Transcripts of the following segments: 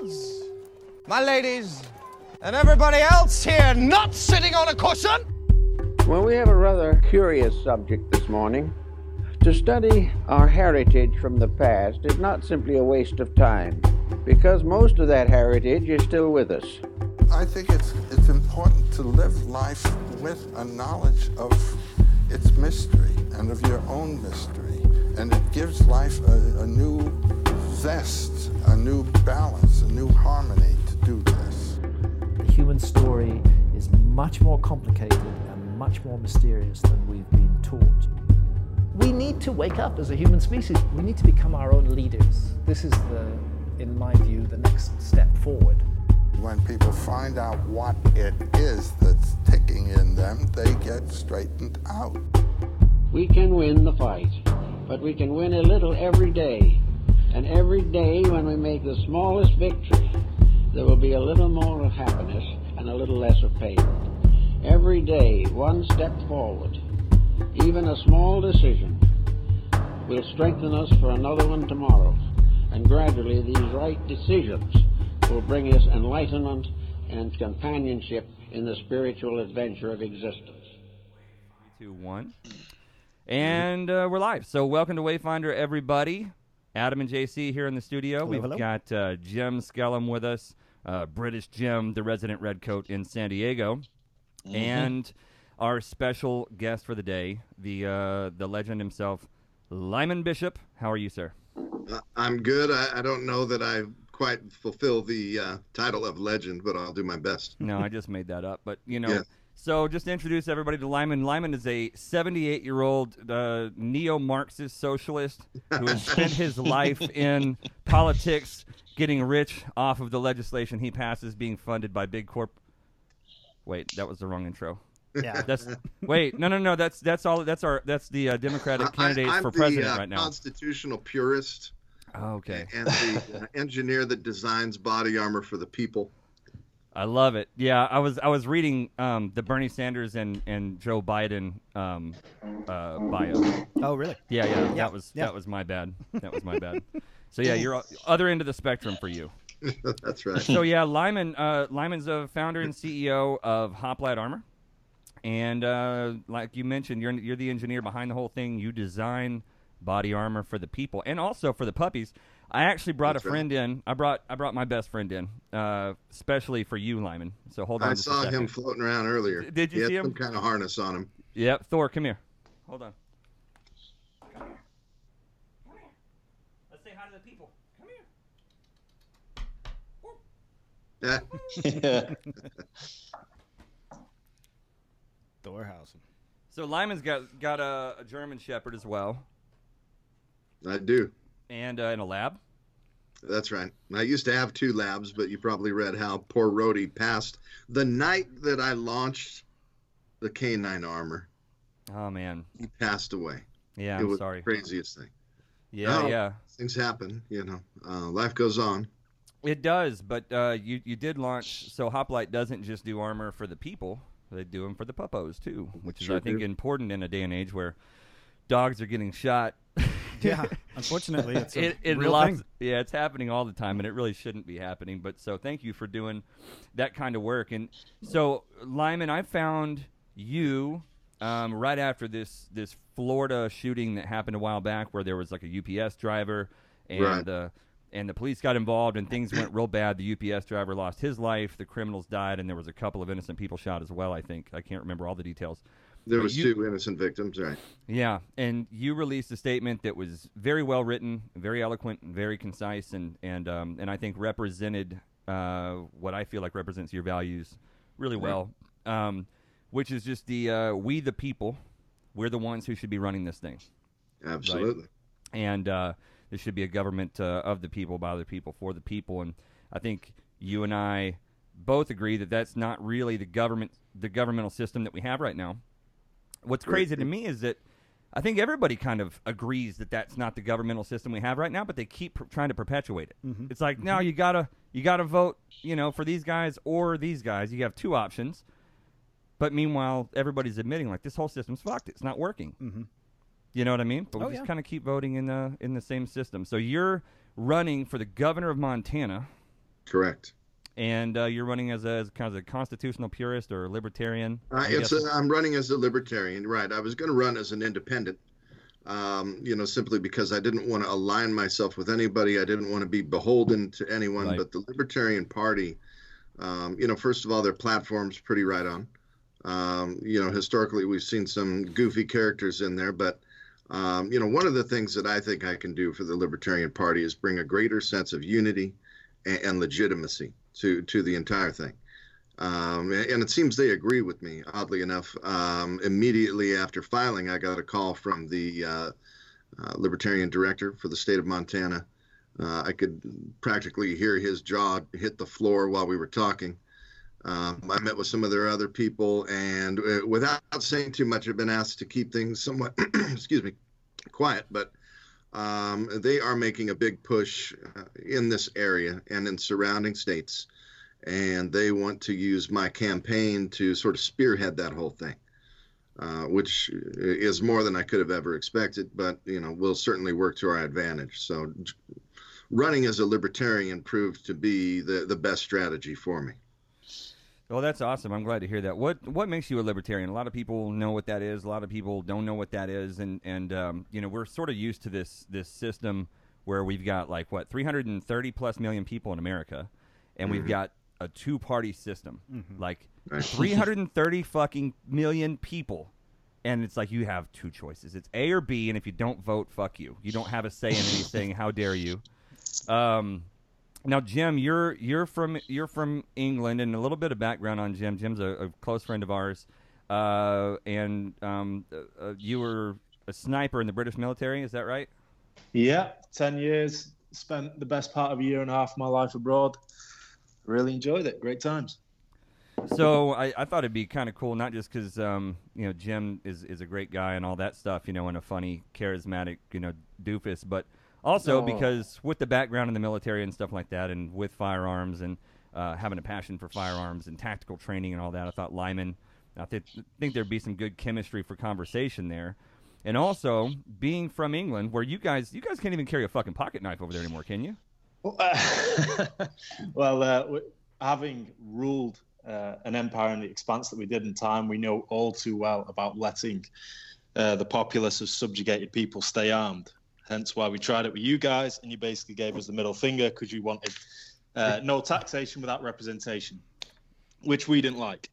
lords, my ladies, and everybody else here not sitting on a cushion. Well, we have a rather curious subject this morning. To study our heritage from the past is not simply a waste of time, because most of that heritage is still with us. I think it's it's important to live life with a knowledge of its mystery and of your own mystery, and it gives life a, a new zest, a new balance, a new harmony to do this. The human story is much more complicated and much more mysterious than we've been taught. We need to wake up as a human species. We need to become our own leaders. This is the, in my view, the next step forward. When people find out what it is that's ticking in them, they get straightened out. We can win the fight, but we can win a little every day. And every day when we make the smallest victory, there will be a little more of happiness and a little less of pain. Every day, one step forward, even a small decision, will strengthen us for another one tomorrow. And gradually, these right decisions will bring us enlightenment and companionship in the spiritual adventure of existence. Three, two, one. And uh, we're live. So, welcome to Wayfinder, everybody. Adam and JC here in the studio. We've hello. got uh, Jim Skellum with us, uh, British Jim, the resident redcoat in San Diego, and our special guest for the day, the uh, the legend himself, Lyman Bishop. How are you, sir? Uh, I'm good. I, I don't know that I quite fulfill the uh, title of legend, but I'll do my best. No, I just made that up. But you know, Yeah. So just to introduce everybody to Lyman. Lyman is a 78 year old uh, neo Marxist socialist who has spent his life in politics, getting rich off of the legislation he passes, being funded by big corp. Wait, that was the wrong intro. Yeah. That's wait, no, no, no. That's that's all. That's our that's the uh, Democratic I- candidates I'm for the, president uh, right now. Constitutional purist Oh, okay, and the uh, engineer that designs body armor for the people. I love it. Yeah, I was I was reading um, the Bernie Sanders and and Joe Biden um, uh, bio. Oh, really? Yeah, yeah, Yeah, that was yeah. that was my bad. That was my bad. So yeah, you're other end of the spectrum for you. That's right. So yeah, Lyman uh, Lyman's a founder and CEO of Hoplite Armor, and uh, like you mentioned, you're you're the engineer behind the whole thing. You design body armor for the people and also for the puppies. I actually brought That's a right. friend in. I brought I brought my best friend in, uh, especially for you, Lyman. So hold on. I just saw second. him floating around earlier. Did you he had see him? Some kind of harness on him. Yep, Thor, come here. Hold on. Come here. Come here. Let's say hi to the people. Come here. Yeah. Thorhausen. So Lyman's got got a, a German Shepherd as well, I do. And uh, in a lab. That's right. I used to have two labs, but you probably read how poor Rhodey passed the night that I launched the canine armor. Oh man, He passed away. yeah, it I'm was sorry. the craziest thing. Yeah, No. yeah, Things happen, you know. Uh, life goes on. it does. But uh, you you did launch. So Hoplite doesn't just do armor for the people; they do them for the puppos too, which is Sure I think do. important in a day and age where dogs are getting shot. Yeah. Unfortunately, it's a it, it real lots- thing. Yeah, it's happening all the time, and it really shouldn't be happening. But so thank you for doing that kind of work. And so Lyman, I found you um, right after this this Florida shooting that happened a while back, where there was like a UPS driver, and Right. the and the police got involved, and things went real bad. The UPS driver lost his life. The criminals died, and there was a couple of innocent people shot as well. I think I can't remember all the details. There was you- two innocent victims, right? Yeah, and you released a statement that was very well written, very eloquent, and very concise, and and um, and I think represented uh, what I feel like represents your values really well, um, which is just the uh, we the people, we're the ones who should be running this thing, Absolutely. and uh, this should be a government uh, of the people, by the people, for the people, and I think you and I both agree that that's not really the government, the governmental system that we have right now. What's crazy to me is that I think everybody kind of agrees that that's not the governmental system we have right now, but they keep pr- trying to perpetuate it. It's like no, you gotta you gotta vote, you know, for these guys or these guys. You have two options, but meanwhile, everybody's admitting like this whole system's fucked. It's not working. Mhm. You know what I mean? But we Oh, just yeah. kind of keep voting in the in the same system. So you're running for the governor of Montana. Correct. And uh, you're running as a as kind of a constitutional purist or libertarian. Uh, I'm it's a, guessing? I'm running as a libertarian, right? I was going to run as an independent, um, you know, simply because I didn't want to align myself with anybody. I didn't want to be beholden to anyone. Right. But the Libertarian Party, um, you know, first of all, their platform's pretty right on. Um, you know, historically, we've seen some goofy characters in there, but um, you know, one of the things that I think I can do for the Libertarian Party is bring a greater sense of unity and, and legitimacy to to the entire thing. Um, and it seems they agree with me. Oddly enough, um, immediately after filing, I got a call from the uh, uh, Libertarian director for the state of Montana. Uh, I could practically hear his jaw hit the floor while we were talking. Um, I met with some of their other people, and uh, without saying too much, I've been asked to keep things somewhat, excuse me, quiet. But um, they are making a big push uh, in this area and in surrounding states, and they want to use my campaign to sort of spearhead that whole thing, uh, which is more than I could have ever expected. But you know, will certainly work to our advantage. So, running as a libertarian proved to be the the best strategy for me. Well, that's awesome. I'm glad to hear that. What what makes you a libertarian? A lot of people know what that is. A lot of people don't know what that is, and and um, you know we're sort of used to this this system where we've got like what 330 plus million people in America, and we've got a two party system, like 330 fucking million people. And it's like you have two choices. It's A or B, and if you don't vote, fuck you. You don't have a say in anything. How dare you? Um, now, Jim, you're you're from you're from England, and a little bit of background on Jim. Jim's a, a close friend of ours, uh, and um, uh, uh, you were a sniper in the British military. Is that right? Yeah, 10 years. Spent the best part of a year and a half of my life abroad. Really enjoyed it. Great times. So I, I thought it'd be kind of cool, not just because um, you know Jim is, is a great guy and all that stuff, you know, and a funny, charismatic, you know, doofus, but also Oh. because with the background in the military and stuff like that, and with firearms and uh, having a passion for firearms and tactical training and all that, I thought Lyman, I th- think there'd be some good chemistry for conversation there, and also being from England, where you guys you guys can't even carry a fucking pocket knife over there anymore, can you? well, uh, w- having ruled uh, an empire in the expanse that we did in time, we know all too well about letting uh, the populace of subjugated people stay armed. Hence why we tried it with you guys, and you basically gave us the middle finger because you wanted uh, no taxation without representation, which we didn't like.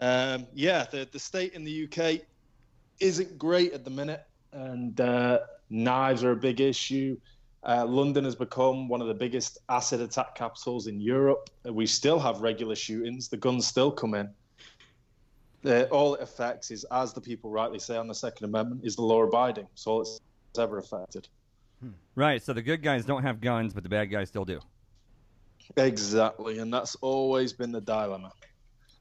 Um, yeah, the, the state in the UK isn't great at the minute, and uh, knives are a big issue. Uh, London has become one of the biggest acid attack capitals in Europe. We still have regular shootings. The guns still come in. Uh, all it affects is, as the people rightly say on the Second Amendment, is the law abiding. So it's ever affected. Right. So the good guys don't have guns, but the bad guys still do. Exactly, and that's always been the dilemma.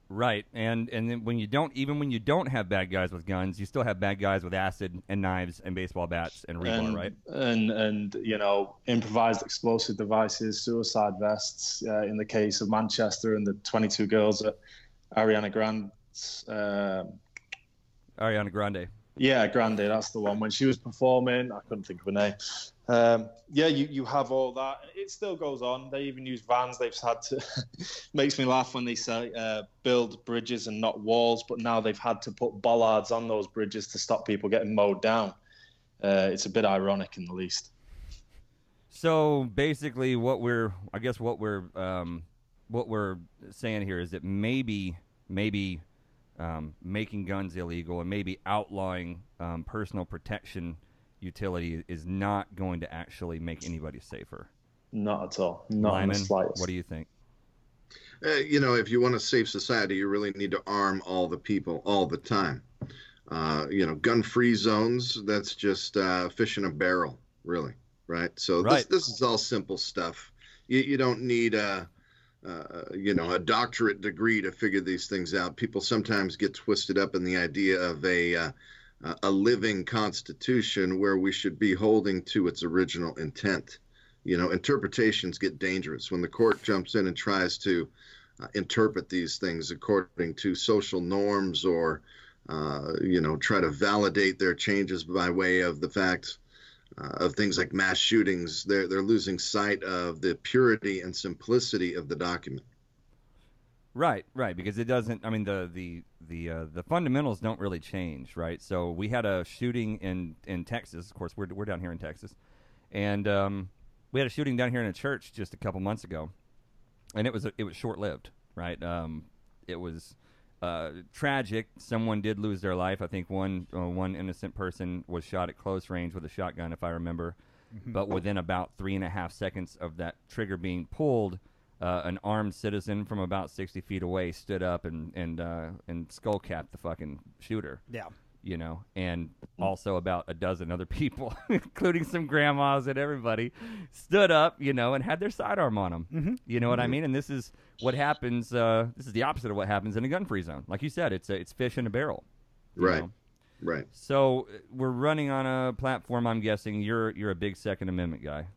Right, and and then when you don't, even when you don't have bad guys with guns, you still have bad guys with acid and knives and baseball bats and rebar, right? And and you know, improvised explosive devices, suicide vests. Uh, in the case of Manchester and the 22 girls at Ariana Grande's. Uh, Ariana Grande. Yeah, Grande, that's the one. When she was performing, I couldn't think of her name. Um, yeah, you, you have all that. It still goes on. They even use vans. They've had to. makes me laugh when they say uh, build bridges and not walls, but now they've had to put bollards on those bridges to stop people getting mowed down. Uh, it's a bit ironic, in the least. So basically, what we're, I guess, what we're, um, what we're saying here is that maybe, maybe, um, making guns illegal and maybe outlawing um, personal protection utility is not going to actually make anybody safer. Not at all. Not in Lyman, the slightest. what do you think? Uh, you know, if you want a safe society, you really need to arm all the people all the time. Uh, you know, gun-free zones, that's just uh, fish in a barrel, really, right? So this, Right. this is all simple stuff. You, you don't need a, uh, you know, a doctorate degree to figure these things out. People sometimes get twisted up in the idea of a, uh, a living constitution where we should be holding to its original intent. You know, interpretations get dangerous when the court jumps in and tries to uh, interpret these things according to social norms or uh, you know try to validate their changes by way of the fact uh, of things like mass shootings, they're they're losing sight of the purity and simplicity of the document. Right, right, because it doesn't. I mean, the the the uh, the fundamentals don't really change, right? So we had a shooting in in Texas. Of course, we're we're down here in Texas, and um, we had a shooting down here in a church just a couple months ago, and it was it was short lived, right? Um, it was uh, tragic. Someone did lose their life. I think one uh, one innocent person was shot at close range with a shotgun, if I remember. But within about three and a half seconds of that trigger being pulled, uh, an armed citizen from about sixty feet away stood up and and uh, and skull capped the fucking shooter. Yeah. You know, and also about a dozen other people, including some grandmas and everybody, stood up, you know, and had their sidearm on them. Mm-hmm. You know what I mean? And this is what happens. Uh, this is the opposite of what happens in a gun-free zone. Like you said, it's a, it's fish in a barrel. Right. know? Right. So uh, we're running on a platform. I'm guessing you're you're a big Second Amendment guy.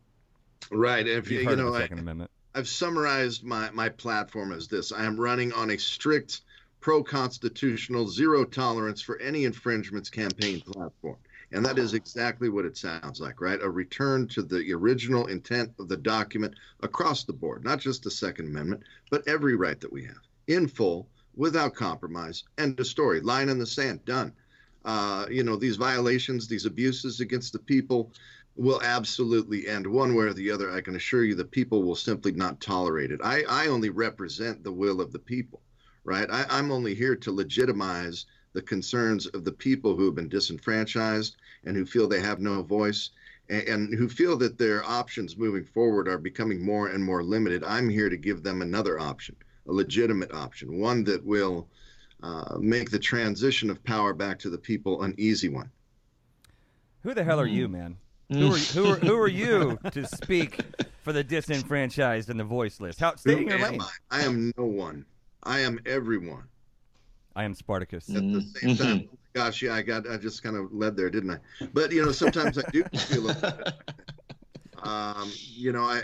Right. If you, You've you heard know, of the I, Second Amendment. I've summarized my, my platform as this I am running on a strict pro constitutional, zero tolerance for any infringements campaign platform. And that is exactly what it sounds like, right? A return to the original intent of the document across the board, not just the Second Amendment, but every right that we have in full, without compromise. End of story. Line in the sand. Done. Uh, you know, these violations, these abuses against the people will absolutely end one way or the other. I can assure you the people will simply not tolerate it. I, I only represent the will of the people, right? I, I'm only here to legitimize the concerns of the people who have been disenfranchised and who feel they have no voice and, and who feel that their options moving forward are becoming more and more limited. I'm here to give them another option, a legitimate option, one that will uh, make the transition of power back to the people an easy one. Who the hell are you, man? Who are who are who are you to speak for the disenfranchised and the voiceless? How stay in your Who lane. am I? I am no one. I am everyone. I am Spartacus. At the same time, gosh, yeah, I got, I just kind of led there, didn't I? But you know, sometimes I do feel a. Um, you know, I.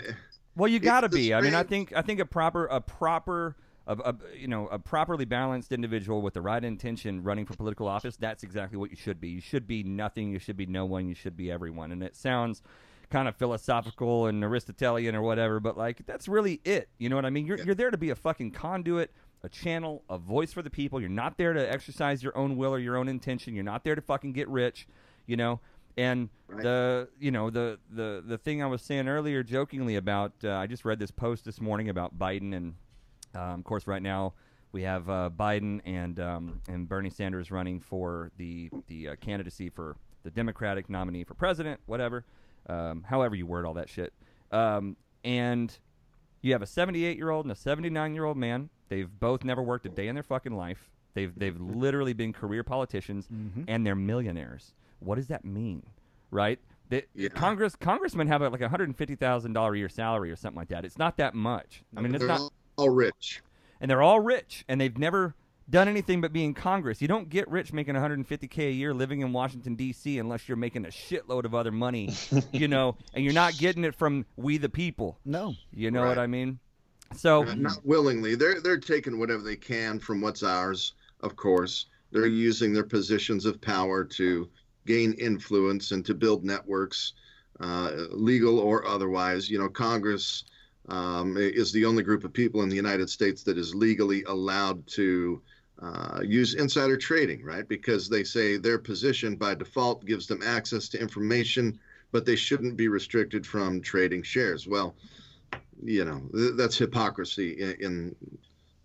Well, you got to the be. I mean, I think I think a proper a proper a, a, you know a properly balanced individual with the right intention running for political office. That's exactly what you should be. You should be nothing. You should be no one. You should be everyone. And it sounds kind of philosophical and Aristotelian or whatever, but like that's really it. You know what I mean? You're you're there to be a fucking conduit. A channel, a voice for the people. You're not there to exercise your own will or your own intention. You're not there to fucking get rich, you know. And Right. the you know the the the thing I was saying earlier, jokingly about, uh, I just read this post this morning about Biden, and um, of course, right now we have uh, Biden and um, and Bernie Sanders running for the the uh, candidacy for the Democratic nominee for president, whatever, um, however you word all that shit. Um, and you have a 78 year old and a 79 year old man. They've both never worked a day in their fucking life. They've they've literally been career politicians, mm-hmm. and they're millionaires. What does that mean, right? They, Yeah. Congress congressmen have a, like a hundred and fifty thousand dollar a year salary or something like that. It's not that much. I mean, it's They're not, all, all rich. and they're all rich, and they've never done anything but be in Congress. You don't get rich making 150k a year living in Washington D.C. unless you're making a shitload of other money, you know, and you're not getting it from we the people. No. You know what I mean? So not willingly. They're they're taking whatever they can from what's ours. Of course, they're using their positions of power to gain influence and to build networks, uh, legal or otherwise. You know, Congress um, is the only group of people in the United States that is legally allowed to uh, use insider trading, right? Because they say their position by default gives them access to information, but they shouldn't be restricted from trading shares. Well, you know th- that's hypocrisy in, in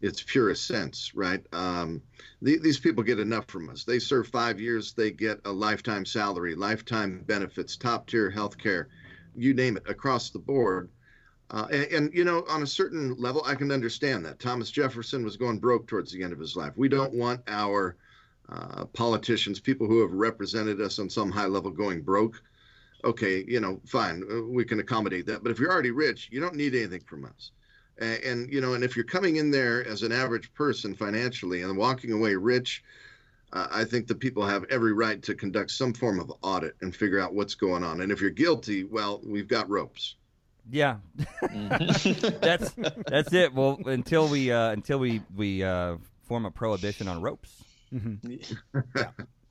its purest sense right um, the, these people get enough from us they serve five years they get a lifetime salary lifetime benefits top tier health care you name it across the board uh, and, and you know on a certain level i can understand that thomas jefferson was going broke towards the end of his life we don't want our uh, politicians people who have represented us on some high level going broke okay, you know, fine, uh, we can accommodate that. But if you're already rich, you don't need anything from us. And, and you know, and if you're coming in there as an average person financially and walking away rich, uh, I think the people have every right to conduct some form of audit and figure out what's going on. And if you're guilty, well, we've got ropes. Yeah, that's that's it. Well, until we uh, until we we uh, form a prohibition on ropes.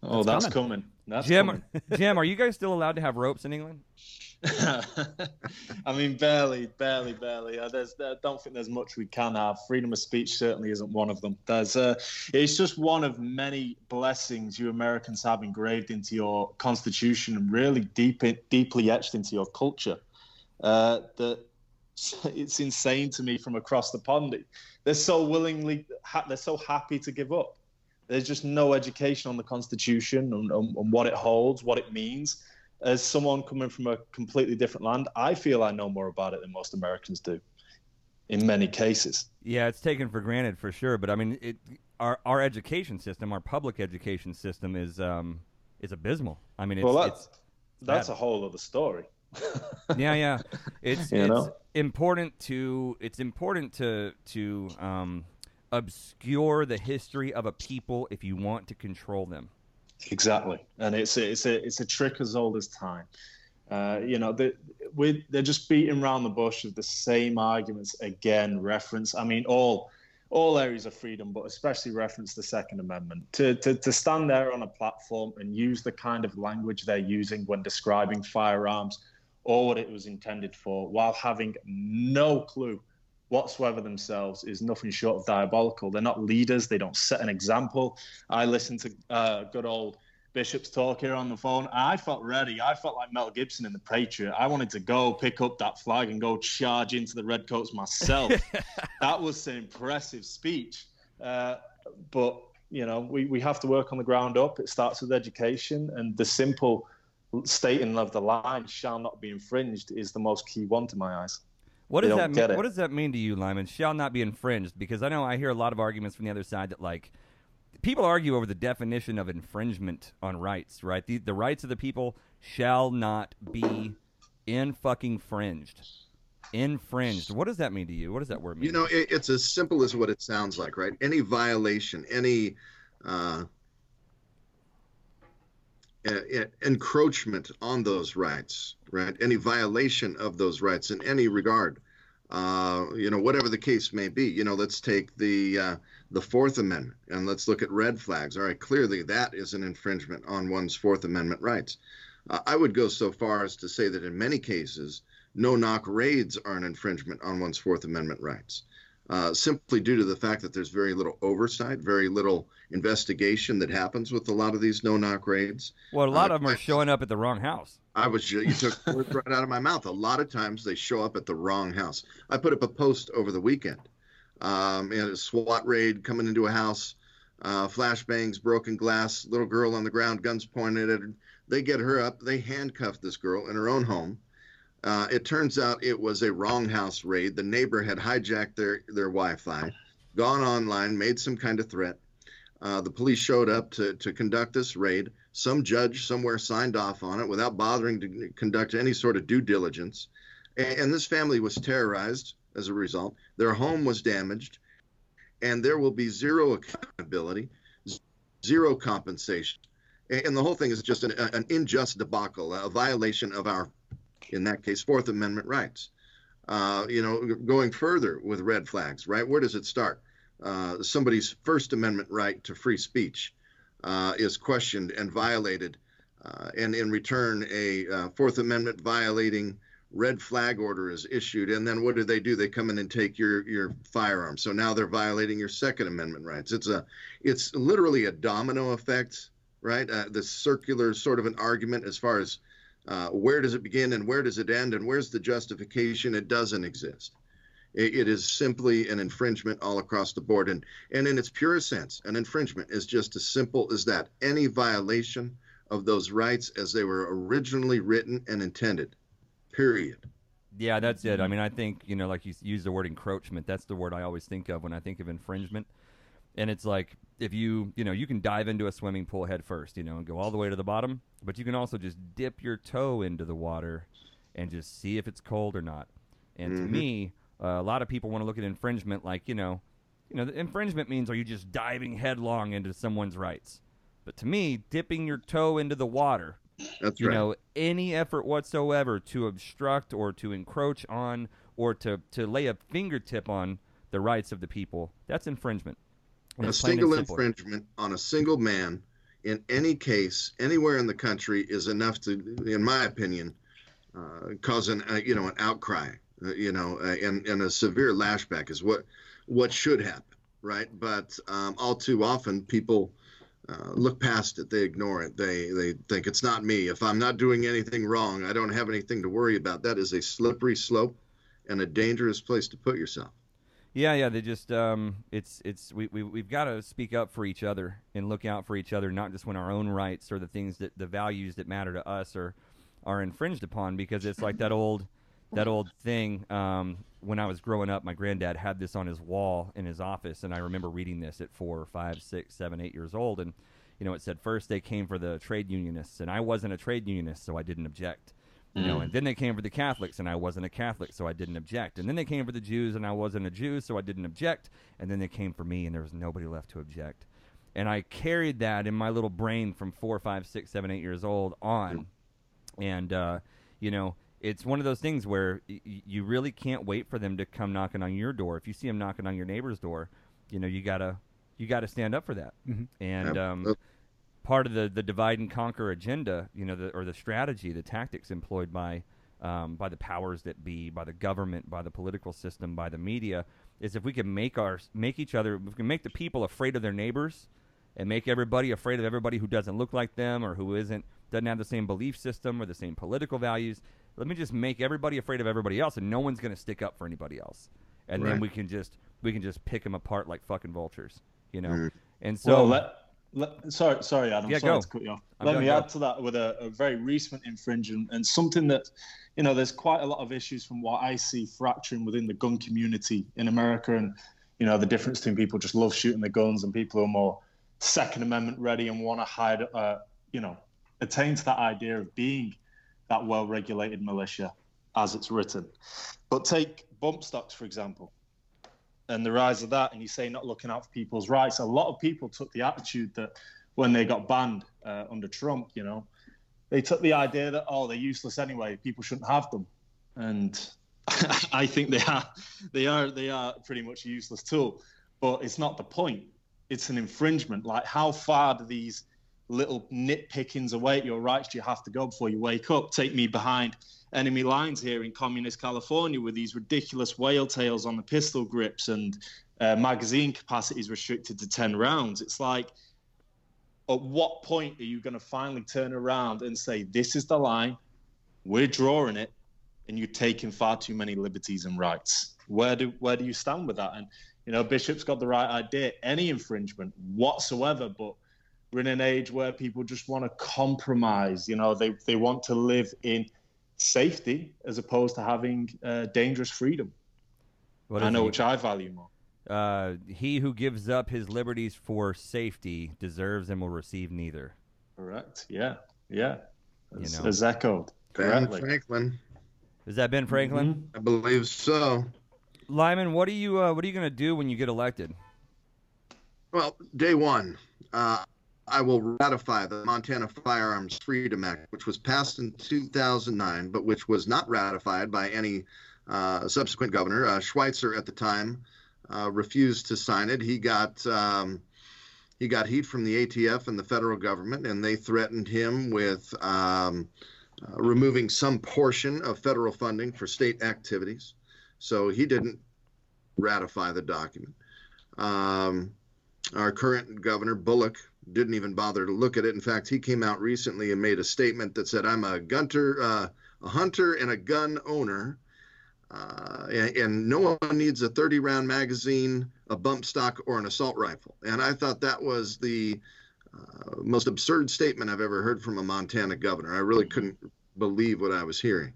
Oh, that's, that's coming. coming. That's Jim, coming. Jim, are you guys still allowed to have ropes in England? I mean, barely, barely, barely. Uh, there's, I don't think there's much we can have. Freedom of speech certainly isn't one of them. There's, uh, it's just one of many blessings you Americans have engraved into your constitution and really deep, deeply etched into your culture. Uh, that it's insane to me from across the pond. They're so willingly, they're so happy to give up. There's just no education on the Constitution and, and, and what it holds, what it means as someone coming from a completely different land, I feel I know more about it than most Americans do in many cases. Yeah, it's taken for granted for sure, but I mean, it, our our education system, our public education system is um, is abysmal. I mean, it's, well, that's, it's that's a whole other story. Yeah, yeah, it's you it's know? important to it's important to to um, obscure the history of a people if you want to control them. Exactly, and it's a, it's a it's a trick as old as time. Uh, you know, they, we, they're just beating around the bush with the same arguments again. Reference, I mean, all all areas of freedom, but especially reference the Second Amendment. To, to, to stand there on a platform and use the kind of language they're using when describing firearms or what it was intended for, while having no clue whatsoever themselves is nothing short of diabolical. They're not leaders. They don't set an example. I listened to uh, good old Bishop's talk here on the phone. I felt ready. I felt like Mel Gibson in The Patriot. I wanted to go pick up that flag and go charge into the Redcoats myself. that was an impressive speech. Uh, but, you know, we, we have to work on the ground up. It starts with education, and the simple stating of the line shall not be infringed is the most key one to my eyes. What does that mean? What does that mean to you, Lyman? Shall not be infringed because I know I hear a lot of arguments from the other side that like people argue over the definition of infringement on rights. Right, the the rights of the people shall not be in fucking fringed. Infringed. What does that mean to you? What does that word mean? You know, it, it's as simple as what it sounds like, right? Any violation, any uh, encroachment on those rights, right? Any violation of those rights in any regard, uh, you know, whatever the case may be. You know, let's take the uh, the Fourth Amendment and let's look at red flags. All right, clearly that is an infringement on one's Fourth Amendment rights. Uh, I would go so far as to say that in many cases, no knock raids are an infringement on one's Fourth Amendment rights uh, simply due to the fact that there's very little oversight, very little investigation that happens with a lot of these no-knock raids. Well, a lot uh, of them are showing up at the wrong house. I was you took words right out of my mouth. A lot of times they show up at the wrong house. I put up a post over the weekend. Um, and a SWAT raid coming into a house, uh, flashbangs, broken glass, little girl on the ground, guns pointed at her. They get her up. They handcuff this girl in her own home uh, it turns out it was a wrong house raid. The neighbor had hijacked their, their Wi Fi, gone online, made some kind of threat. Uh, the police showed up to, to conduct this raid. Some judge somewhere signed off on it without bothering to conduct any sort of due diligence. And, and this family was terrorized as a result. Their home was damaged, and there will be zero accountability, zero compensation. And the whole thing is just an, an unjust debacle, a violation of our in that case, Fourth Amendment rights. Uh, you know, going further with red flags, right? Where does it start? Uh, somebody's First Amendment right to free speech uh, is questioned and violated, uh, and in return, a uh, Fourth Amendment violating red flag order is issued. And then what do they do? They come in and take your your firearm. So now they're violating your Second Amendment rights. It's a, it's literally a domino effect, right? Uh, the circular sort of an argument as far as uh, where does it begin and where does it end and where's the justification? It doesn't exist. It, it is simply an infringement all across the board. And, and in its purest sense, an infringement is just as simple as that. Any violation of those rights as they were originally written and intended, period. Yeah, that's it. I mean, I think, you know, like you use the word encroachment, that's the word I always think of when I think of infringement and it's like if you you know you can dive into a swimming pool head first you know and go all the way to the bottom but you can also just dip your toe into the water and just see if it's cold or not and mm-hmm. to me uh, a lot of people want to look at infringement like you know you know infringement means are you just diving headlong into someone's rights but to me dipping your toe into the water that's you right. know any effort whatsoever to obstruct or to encroach on or to to lay a fingertip on the rights of the people that's infringement a single infringement on a single man in any case anywhere in the country is enough to, in my opinion, uh, cause an uh, you know an outcry, uh, you know, uh, and and a severe lashback is what what should happen, right? But um, all too often people. Uh, look past it. They ignore it. They they think it's not me. If I'm not doing anything wrong, I don't have anything to worry about. That is a slippery slope and a dangerous place to put yourself. Yeah, yeah. They just um, it's it's we we we've got to speak up for each other and look out for each other, not just when our own rights or the things that the values that matter to us are are infringed upon. Because it's like that old that old thing. Um, when I was growing up, my granddad had this on his wall in his office, and I remember reading this at four, five, six, seven, eight years old, and you know it said first they came for the trade unionists, and I wasn't a trade unionist, so I didn't object you know, and then they came for the Catholics, and I wasn't a Catholic, so I didn't object. And then they came for the Jews, and I wasn't a Jew, so I didn't object. And then they came for me, and there was nobody left to object. And I carried that in my little brain from four, five, six, seven, eight years old on. And uh, you know, it's one of those things where y- y- you really can't wait for them to come knocking on your door. If you see them knocking on your neighbor's door, you know, you gotta you gotta stand up for that. And um, part of the, the divide and conquer agenda, you know, the, or the strategy, the tactics employed by um, by the powers that be, by the government, by the political system, by the media, is if we can make our make each other, if we can make the people afraid of their neighbors, and make everybody afraid of everybody who doesn't look like them or who isn't doesn't have the same belief system or the same political values. Let me just make everybody afraid of everybody else, and no one's going to stick up for anybody else. And then we can just we can just pick them apart like fucking vultures, you know. Mm. And so well, let, let, sorry, sorry, Adam. Yeah, sorry go. to cut you off. I'm Let me go. add to that with a, a very recent infringement and something that, you know, there's quite a lot of issues from what I see fracturing within the gun community in America, and you know, the difference between people just love shooting their guns and people who are more Second Amendment ready and want to hide, uh, you know, attain to that idea of being that well-regulated militia as it's written. But take bump stocks for example and the rise of that, and you say not looking out for people's rights. A lot of people took the attitude that when they got banned uh, under Trump, you know, they took the idea that oh they're useless anyway, people shouldn't have them, and I think they are, they are, they are pretty much a useless tool. But it's not the point. It's an infringement. Like how far do these little nitpickings away at your rights you have to go before you wake up? Take me behind enemy lines here in communist California with these ridiculous whale tails on the pistol grips and uh, magazine capacities restricted to 10 rounds. It's like, at what point are you going to finally turn around and say, this is the line, we're drawing it, and you're taking far too many liberties and rights? Where do, where do you stand with that? And, you know, Bishop's got the right idea. Any infringement whatsoever, but we're in an age where people just want to compromise. You know, they, they want to live in safety as opposed to having uh, dangerous freedom. What I know it? which I value more. Uh, he who gives up his liberties for safety deserves and will receive neither. Correct. Yeah. Yeah. You know. as echoed. Ben Franklin, Is that Ben Franklin? Mm-hmm. I believe so. Lyman, what are you uh, what are you going to do when you get elected? Well, day one, uh, I will ratify the Montana Firearms Freedom Act, which was passed in 2009, but which was not ratified by any uh, subsequent governor. Uh, Schweitzer at the time uh, refused to sign it. He got um, he got heat from the ATF and the federal government, and they threatened him with um, uh, removing some portion of federal funding for state activities. So he didn't ratify the document. Um, our current governor Bullock didn't even bother to look at it. In fact, he came out recently and made a statement that said, "I'm a gunter, uh, a hunter, and a gun owner, uh, and, and no one needs a 30-round magazine, a bump stock, or an assault rifle." And I thought that was the uh, most absurd statement I've ever heard from a Montana governor. I really couldn't believe what I was hearing.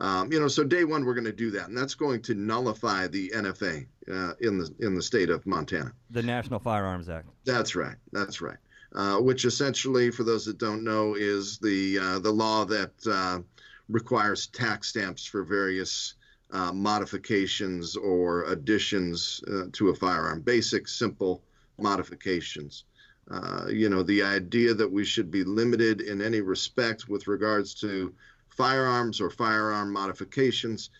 Um, you know, so day one we're going to do that, and that's going to nullify the NFA uh, in the in the state of Montana. The National Firearms Act. That's right. That's right. Uh, which essentially, for those that don't know, is the uh, the law that uh, requires tax stamps for various uh, modifications or additions uh, to a firearm. Basic, simple modifications. Uh, you know, the idea that we should be limited in any respect with regards to firearms or firearm modifications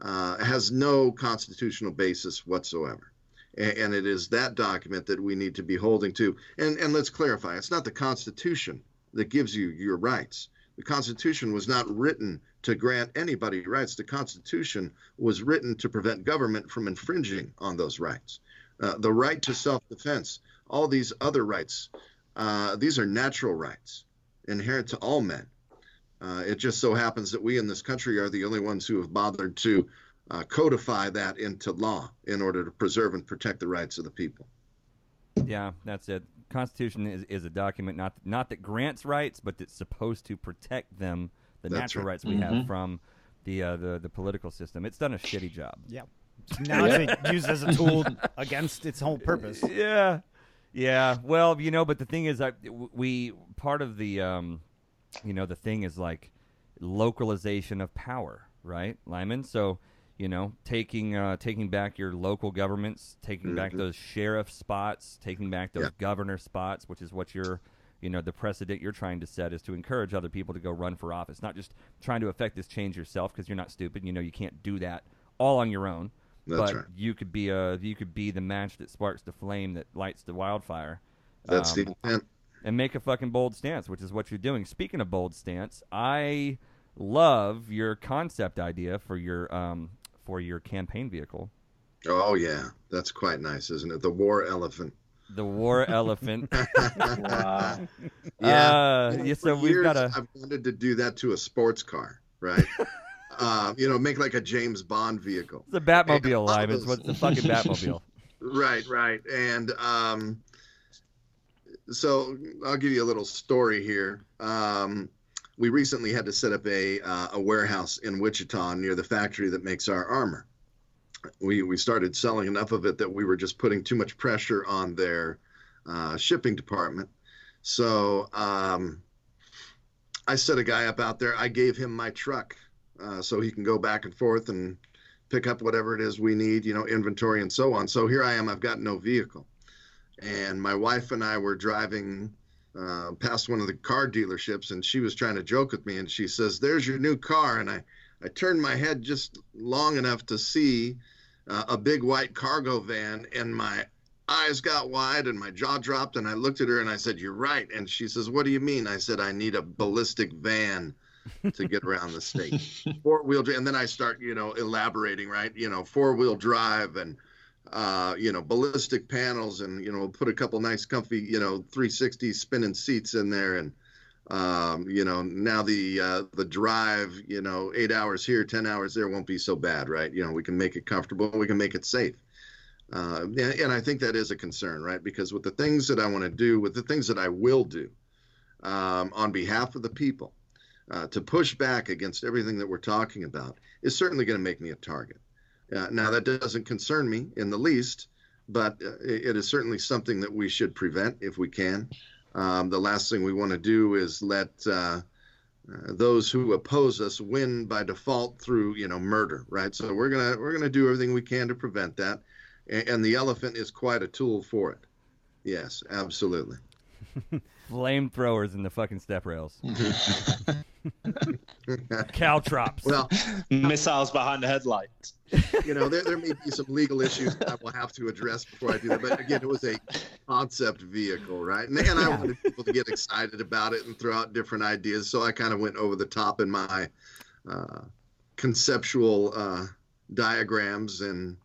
uh, has no constitutional basis whatsoever. And, and it is that document that we need to be holding to. And, and let's clarify it's not the Constitution that gives you your rights. The Constitution was not written to grant anybody rights. The Constitution was written to prevent government from infringing on those rights. Uh, the right to self defense, all these other rights, uh, these are natural rights inherent to all men. Uh, it just so happens that we in this country are the only ones who have bothered to uh, codify that into law in order to preserve and protect the rights of the people. Yeah, that's it. Constitution is, is a document not not that grants rights, but that's supposed to protect them, the That's natural right. rights we have from the, uh, the the political system. It's done a shitty job. Yeah. Now it's used as a tool against its whole purpose. yeah, yeah. Well, you know, but the thing is, I w- we part of the, um, you know, the thing is like localization of power, right, Lyman? So, you know, taking uh, taking back your local governments, taking back Mhm. those sheriff spots, taking back those Yeah. governor spots, which is what you're. You know the precedent you're trying to set is to encourage other people to go run for office, not just trying to affect this change yourself because you're not stupid. You know you can't do that all on your own That's but right. you could be a you could be the match that sparks the flame that lights the wildfire. That's um, the intent. And make a fucking bold stance, which is what you're doing. Speaking of bold stance, I love your concept idea for your um for your campaign vehicle, Oh, yeah. That's quite nice, isn't it? The war elephant. the war elephant. Wow. Uh, You know, yeah, for so we've years, got a I've wanted to do that to a sports car, right? uh, you know, make like a James Bond vehicle. the Batmobile And all live. It's those- what's the fucking Batmobile? Right, right. And um, so I'll give you a little story here. Um, we recently had to set up a uh, a warehouse in Wichita near the factory that makes our armor. We we started selling enough of it that we were just putting too much pressure on their uh, shipping department. So um, I set a guy up out there. I gave him my truck uh, so he can go back and forth and pick up whatever it is we need, you know, inventory and so on. So here I am. I've got no vehicle, and my wife and I were driving uh, past one of the car dealerships, and she was trying to joke with me, and she says, "There's your new car," and I I turned my head just long enough to see uh, a big white cargo van, and my eyes got wide and my jaw dropped, and I looked at her and I said, "You're right," and she says, "What do you mean?" I said, "I need a ballistic van." to get around the state. Four wheel drive, and then I start, you know, elaborating, right? You know, four wheel drive and, uh, you know, ballistic panels, and you know, put a couple nice, comfy, you know, 360 spinning seats in there, and um, you know, now the uh, the drive, you know, eight hours here, ten hours there won't be so bad, right? You know, we can make it comfortable, we can make it safe. Uh, and, and I think that is a concern, right? Because with the things that I want to do, with the things that I will do um, on behalf of the people, uh, to push back against everything that we're talking about is certainly going to make me a target. Uh, now, that doesn't concern me in the least, but uh, it it is certainly something that we should prevent if we can. Um, the last thing we want to do is let uh, uh, those who oppose us win by default through, you know, murder, right? So we're gonna we're gonna do everything we can to prevent that, and, and the elephant is quite a tool for it. Yes, absolutely. Flamethrowers in the fucking step rails. Caltrops. Well, Missiles behind the headlights. you know, there, there may be some legal issues that I will have to address before I do that. But again, it was a concept vehicle, right? And, and I wanted people to get excited about it and throw out different ideas. So I kind of went over the top in my uh, conceptual uh, diagrams and.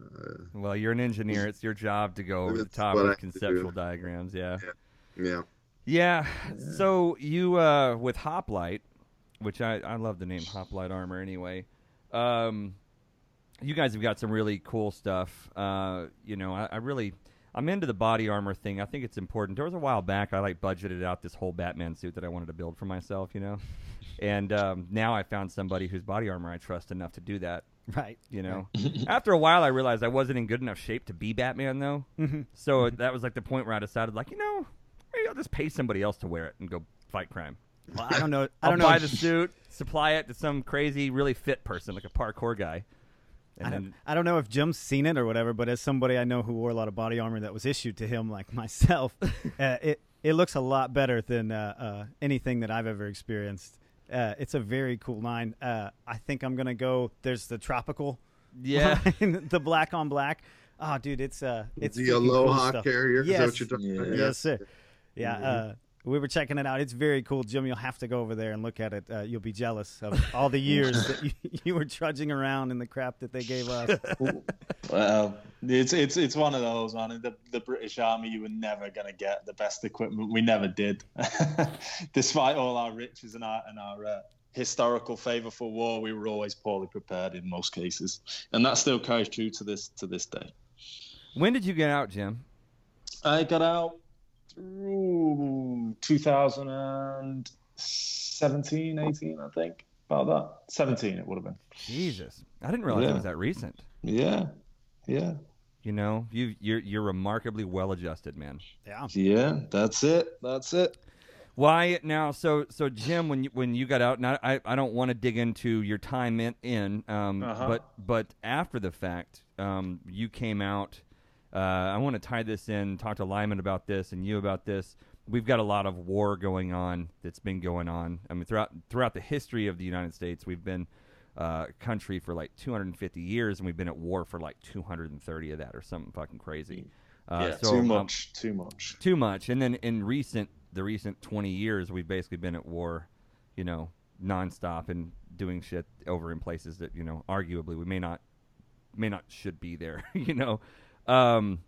Uh, well, you're an engineer. It's your job to go over the top of conceptual diagrams. Yeah. yeah. Yeah. So you uh, with Hoplite, which I I love the name Hoplite Armor anyway. Um, you guys have got some really cool stuff. Uh, you know, I, I really I'm into the body armor thing. I think it's important. There was a while back I like budgeted out this whole Batman suit that I wanted to build for myself. You know, and um, now I found somebody whose body armor I trust enough to do that. Right. You know, after a while, I realized I wasn't in good enough shape to be Batman, though. Mhm. So that was like the point where I decided, like, you know, maybe I'll just pay somebody else to wear it and go fight crime. Well, I don't know. I I'll don't know. buy the suit, supply it to some crazy, really fit person, like a parkour guy, and I then don't, I don't know if Jim's seen it or whatever, but as somebody I know who wore a lot of body armor that was issued to him, like myself, uh, it it looks a lot better than uh, uh, anything that I've ever experienced. Uh, it's a very cool line. Uh, I think I'm gonna go. There's the tropical, Yeah. line, the black on black. Oh, dude, it's uh, it's the freaking cool Aloha carrier. Yes, Is that what you're talking about? yes, sir. Yeah, Mhm. uh, we were checking it out. It's very cool, Jim. You'll have to go over there and look at it. Uh, you'll be jealous of all the years that you, you were trudging around in the crap that they gave us. Well, it's it's it's one of those, man. The the British Army, you were never gonna get the best equipment. We never did, despite all our riches and our and our uh, historical favour for war. We were always poorly prepared in most cases, and that still carries true to this to this day. When did you get out, Jim? I got out through 2017, 18, I think. About that. 17, it would have been. Jesus, I didn't realize it was that recent. Yeah. Yeah. You know, you you're you're remarkably well adjusted, man. Yeah. Yeah. That's it. That's it. Why now? So so Jim, when you when you got out, now I, I don't want to dig into your time in, in um, Uh-huh. but but after the fact, um, you came out. Uh, I want to tie this in, talk to Lyman about this, and you about this. We've got a lot of war going on that's been going on. I mean, throughout throughout the history of the United States, we've been uh, a country for like 250 years, and we've been at war for like 230 of that, or something fucking crazy. Uh, yeah. so, too um, much. too much. too much. And then in recent the recent 20 years, we've basically been at war, you know, nonstop and doing shit over in places that you know, arguably we may not may not should be there. you know, um,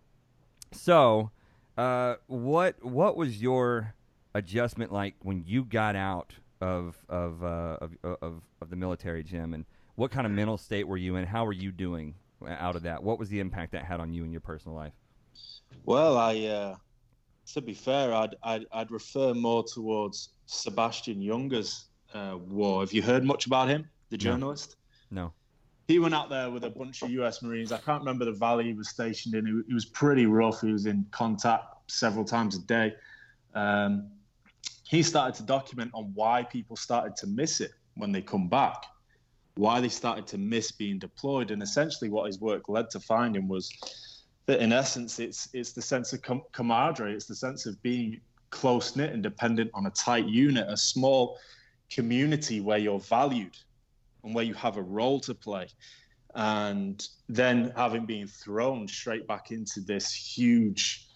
so uh, what what was your adjustment like when you got out of of uh, of, of of the military, Jim? And what kind of mental state were you in? How were you doing out of that? What was the impact that had on you in your personal life? Well, I, uh, to be fair, I'd, I'd, I'd refer more towards Sebastian Junger's uh, war. Have you heard much about him, the journalist? No. He went out there with a bunch of U.S. Marines. I can't remember the valley he was stationed in. He was pretty rough. He was in contact several times a day. Um, he started to document on why people started to miss it when they come back, why they started to miss being deployed, and essentially what his work led to finding was that in essence it's it's the sense of com- camaraderie it's the sense of being close knit and dependent on a tight unit a small community where you're valued and where you have a role to play. And then having been thrown straight back into this huge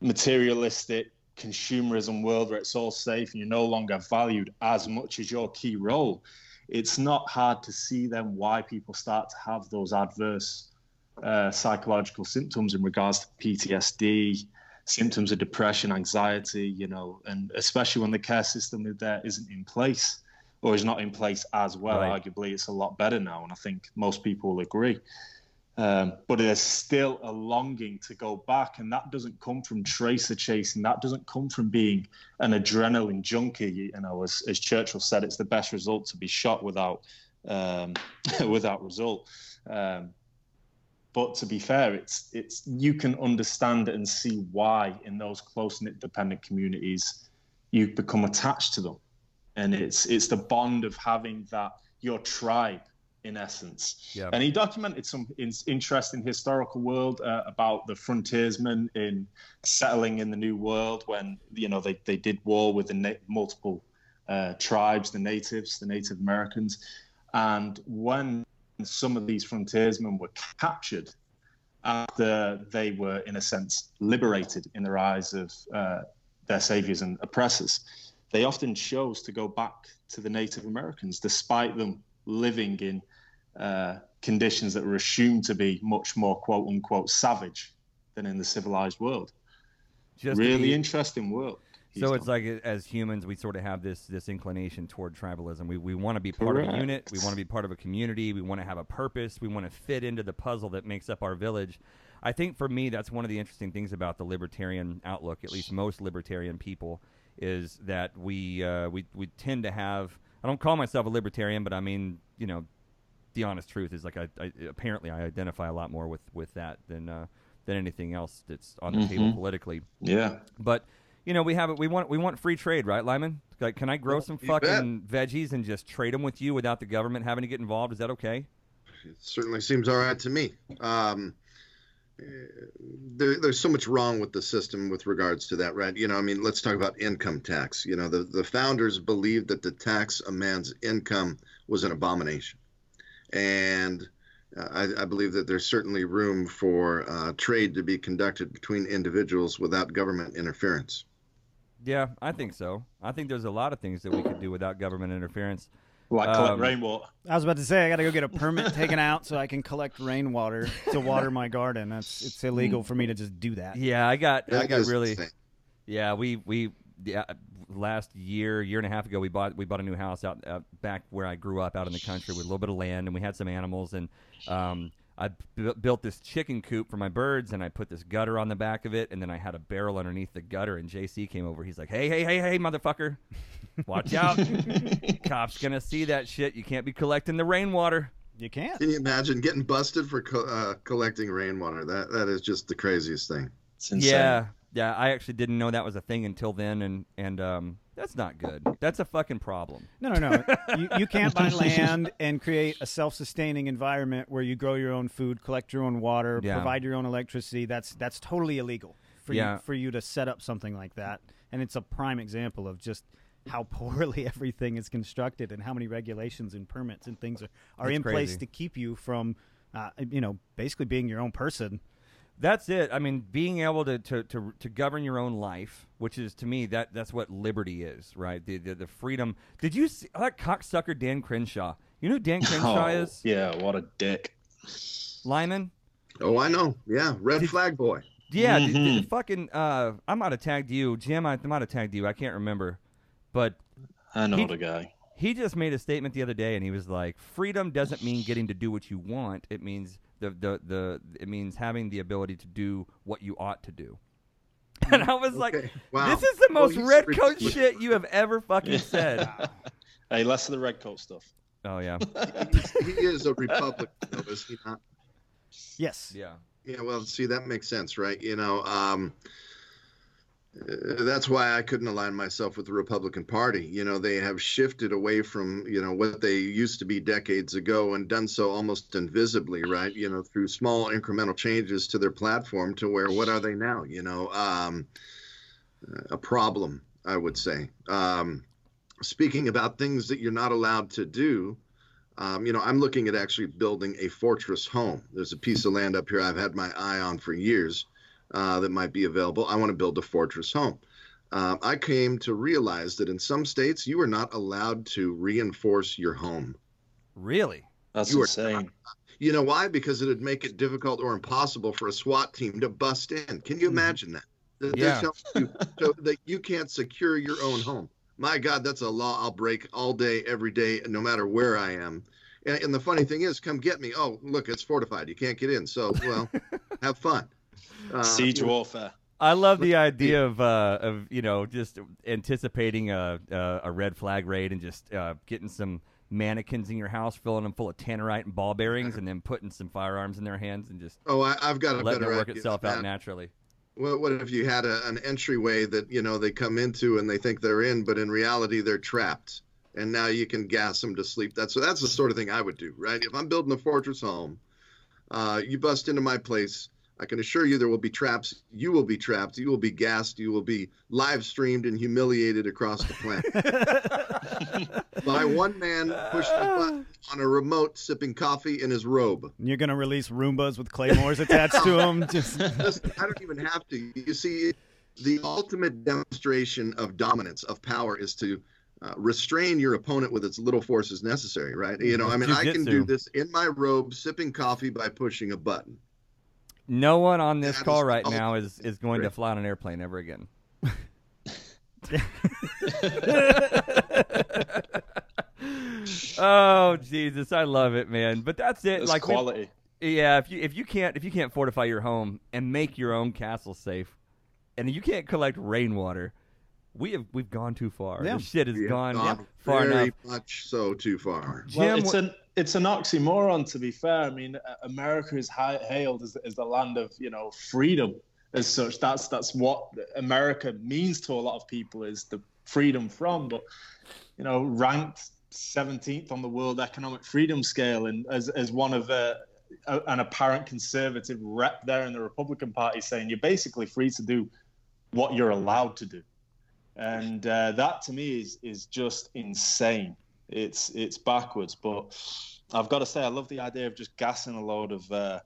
materialistic consumerism world where it's all safe and you're no longer valued as much as your key role it's not hard to see then why people start to have those adverse uh, psychological symptoms in regards to PTSD, symptoms of depression, anxiety, you know, and especially when the care system there isn't in place or is not in place as well. Right. Arguably, it's a lot better now, and I think most people will agree. Um, but there's still a longing to go back, and that doesn't come from tracer chasing. That doesn't come from being an adrenaline junkie. You know, as, as Churchill said, it's the best result to be shot without um, without result. Um, but to be fair, it's it's you can understand and see why in those close knit dependent communities you become attached to them, and it's it's the bond of having that your tribe in essence. Yeah. And he documented some in, interesting historical world uh, about the frontiersmen in settling in the New World when you know they, they did war with the na- multiple uh, tribes, the natives, the Native Americans, and when some of these frontiersmen were captured after they were, in a sense, liberated in the eyes of uh, their saviors and oppressors, they often chose to go back to the Native Americans, despite them living in uh, conditions that were assumed to be much more quote unquote savage than in the civilized world. Just really be- interesting world. So it's done. like uh, as humans, we sort of have this this inclination toward tribalism. We we want to be part of a unit. We want to be part of a community. We want to have a purpose. We want to fit into the puzzle that makes up our village. I think for me, that's one of the interesting things about the libertarian outlook. At least most libertarian people is that we uh, we we tend to have. I don't call myself a libertarian, but I mean, you know, the honest truth is like I, I apparently I identify a lot more with with that than uh, than anything else that's on the table Mhm. politically. yeah. But you know, we have it. We want we want free trade, right, Lyman? Like, can I grow some you bet. fucking veggies and just trade them with you without the government having to get involved? Is that okay? It certainly seems all right to me. Um, there, there's so much wrong with the system with regards to that, right? You know, I mean, let's talk about income tax. You know, the, the founders believed that the tax a man's income was an abomination. And uh, I, I, believe that there's certainly room for uh, trade to be conducted between individuals without government interference. Yeah, I think so. I think there's a lot of things that we could do without government interference. Like collect um, rainwater. I was about to say I got to go get a permit taken out so I can collect rainwater to water my garden. That's it's illegal for me to just do that. Yeah, I got I got really. Yeah, we we yeah last year year and a half ago we bought we bought a new house out, out back where I grew up out in the country with a little bit of land and we had some animals and um, I b- built this chicken coop for my birds, and I put this gutter on the back of it, and then I had a barrel underneath the gutter. And JC came over. He's like, "Hey, hey, hey, hey, motherfucker, watch out! Cops gonna see that shit. You can't be collecting the rainwater. You can't. Can you imagine getting busted for co- uh, collecting rainwater? That that is just the craziest thing. Yeah, yeah. I actually didn't know that was a thing until then, and and um, that's not good. That's a fucking problem. No, no, no. you, you can't buy land and create a self-sustaining environment where you grow your own food, collect your own water, yeah. provide your own electricity. That's that's totally illegal for yeah. you for you to set up something like that. And it's a prime example of just how poorly everything is constructed and how many regulations and permits and things are, are in crazy. place to keep you from, uh, you know, basically being your own person that's it. I mean, being able to, to, to, to, govern your own life, which is to me that that's what liberty is, right? The the, the freedom. Did you see that cocksucker Dan Crenshaw? You know who Dan Crenshaw oh, is? Yeah, what a dick. Lyman. Oh, I know. Yeah, red did, flag boy. Yeah, mm-hmm. did, did fucking. Uh, I might have tagged you, Jim. I might have tagged you. I can't remember, but I know he, the guy. He just made a statement the other day, and he was like, "Freedom doesn't mean getting to do what you want. It means." The, the the it means having the ability to do what you ought to do. And I was okay. like, wow. "This is the most well, red coat shit you have ever fucking said." hey, less of the red coat stuff. Oh yeah, he is a Republican, though, is he not? Yes. Yeah. Yeah. Well, see, that makes sense, right? You know, um, uh, that's why I couldn't align myself with the Republican Party. You know, they have shifted away from, you know, what they used to be decades ago and done so almost invisibly, right? You know, through small incremental changes to their platform to where what are they now? You know, um, a problem, I would say. Um, speaking about things that you're not allowed to do, um, you know, I'm looking at actually building a fortress home. There's a piece of land up here I've had my eye on for years uh, that might be available. I want to build a fortress home. Uh, I came to realize that in some states you are not allowed to reinforce your home. Really? That's you insane. Not, you know why? Because it would make it difficult or impossible for a SWAT team to bust in. Can you mm-hmm. imagine that? that yeah. You, so that you can't secure your own home. My God, that's a law I'll break all day, every day, no matter where I am. And, and the funny thing is, come get me. Oh, look, it's fortified. You can't get in. So, well, have fun. Uh, Siege warfare. I love the idea of uh, of you know just anticipating a a, a red flag raid and just uh, getting some mannequins in your house, filling them full of tannerite and ball bearings, and then putting some firearms in their hands and just oh, I, have got a letting better it work itself out naturally. Well, what if you had a, an entryway that you know they come into and they think they're in, but in reality they're trapped, and now you can gas them to sleep. That's so that's the sort of thing I would do, right? If I'm building a fortress home, uh, you bust into my place I can assure you there will be traps. You will be trapped. You will be gassed. You will be live streamed and humiliated across the planet by one man pushing a button on a remote, sipping coffee in his robe. You're going to release Roombas with claymores attached to them. Just... Listen, I don't even have to. You see, the ultimate demonstration of dominance of power is to uh, restrain your opponent with as little force as necessary. Right? You know, I mean, I can do this in my robe, sipping coffee by pushing a button. No one on this that call right now is, is going to fly on an airplane ever again. oh Jesus, I love it, man. But that's it. That's like quality. We, yeah, if you if you can't if you can't fortify your home and make your own castle safe, and you can't collect rainwater, we have we've gone too far. Yeah. This shit has gone, gone far very enough. much so too far. Jim, well, it's an it's an oxymoron to be fair. I mean, America is hailed as, as the land of you know freedom as such. That's that's what America means to a lot of people is the freedom from. But you know, ranked 17th on the World Economic Freedom Scale, and as as one of uh, a, an apparent conservative rep there in the Republican Party saying you're basically free to do what you're allowed to do, and uh, that to me is is just insane it's it's backwards. But I've got to say, I love the idea of just gassing a load of. Uh,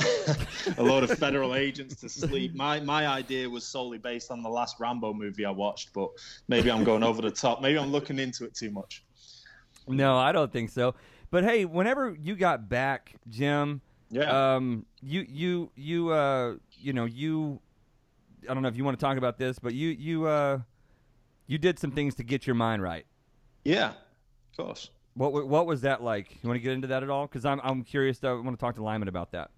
a load of federal agents to sleep. My my idea was solely based on the last Rambo movie I watched, but maybe I'm going over the top. Maybe I'm looking into it too much. No, I don't think so. But hey, whenever you got back, Jim, Yeah. um, you you you uh, you know you, I don't know if you want to talk about this, but you you uh, you did some things to get your mind right. yeah, of course. What what was that like? You want to get into that at all? Because I'm I'm curious. To, I want to talk to Lyman about that.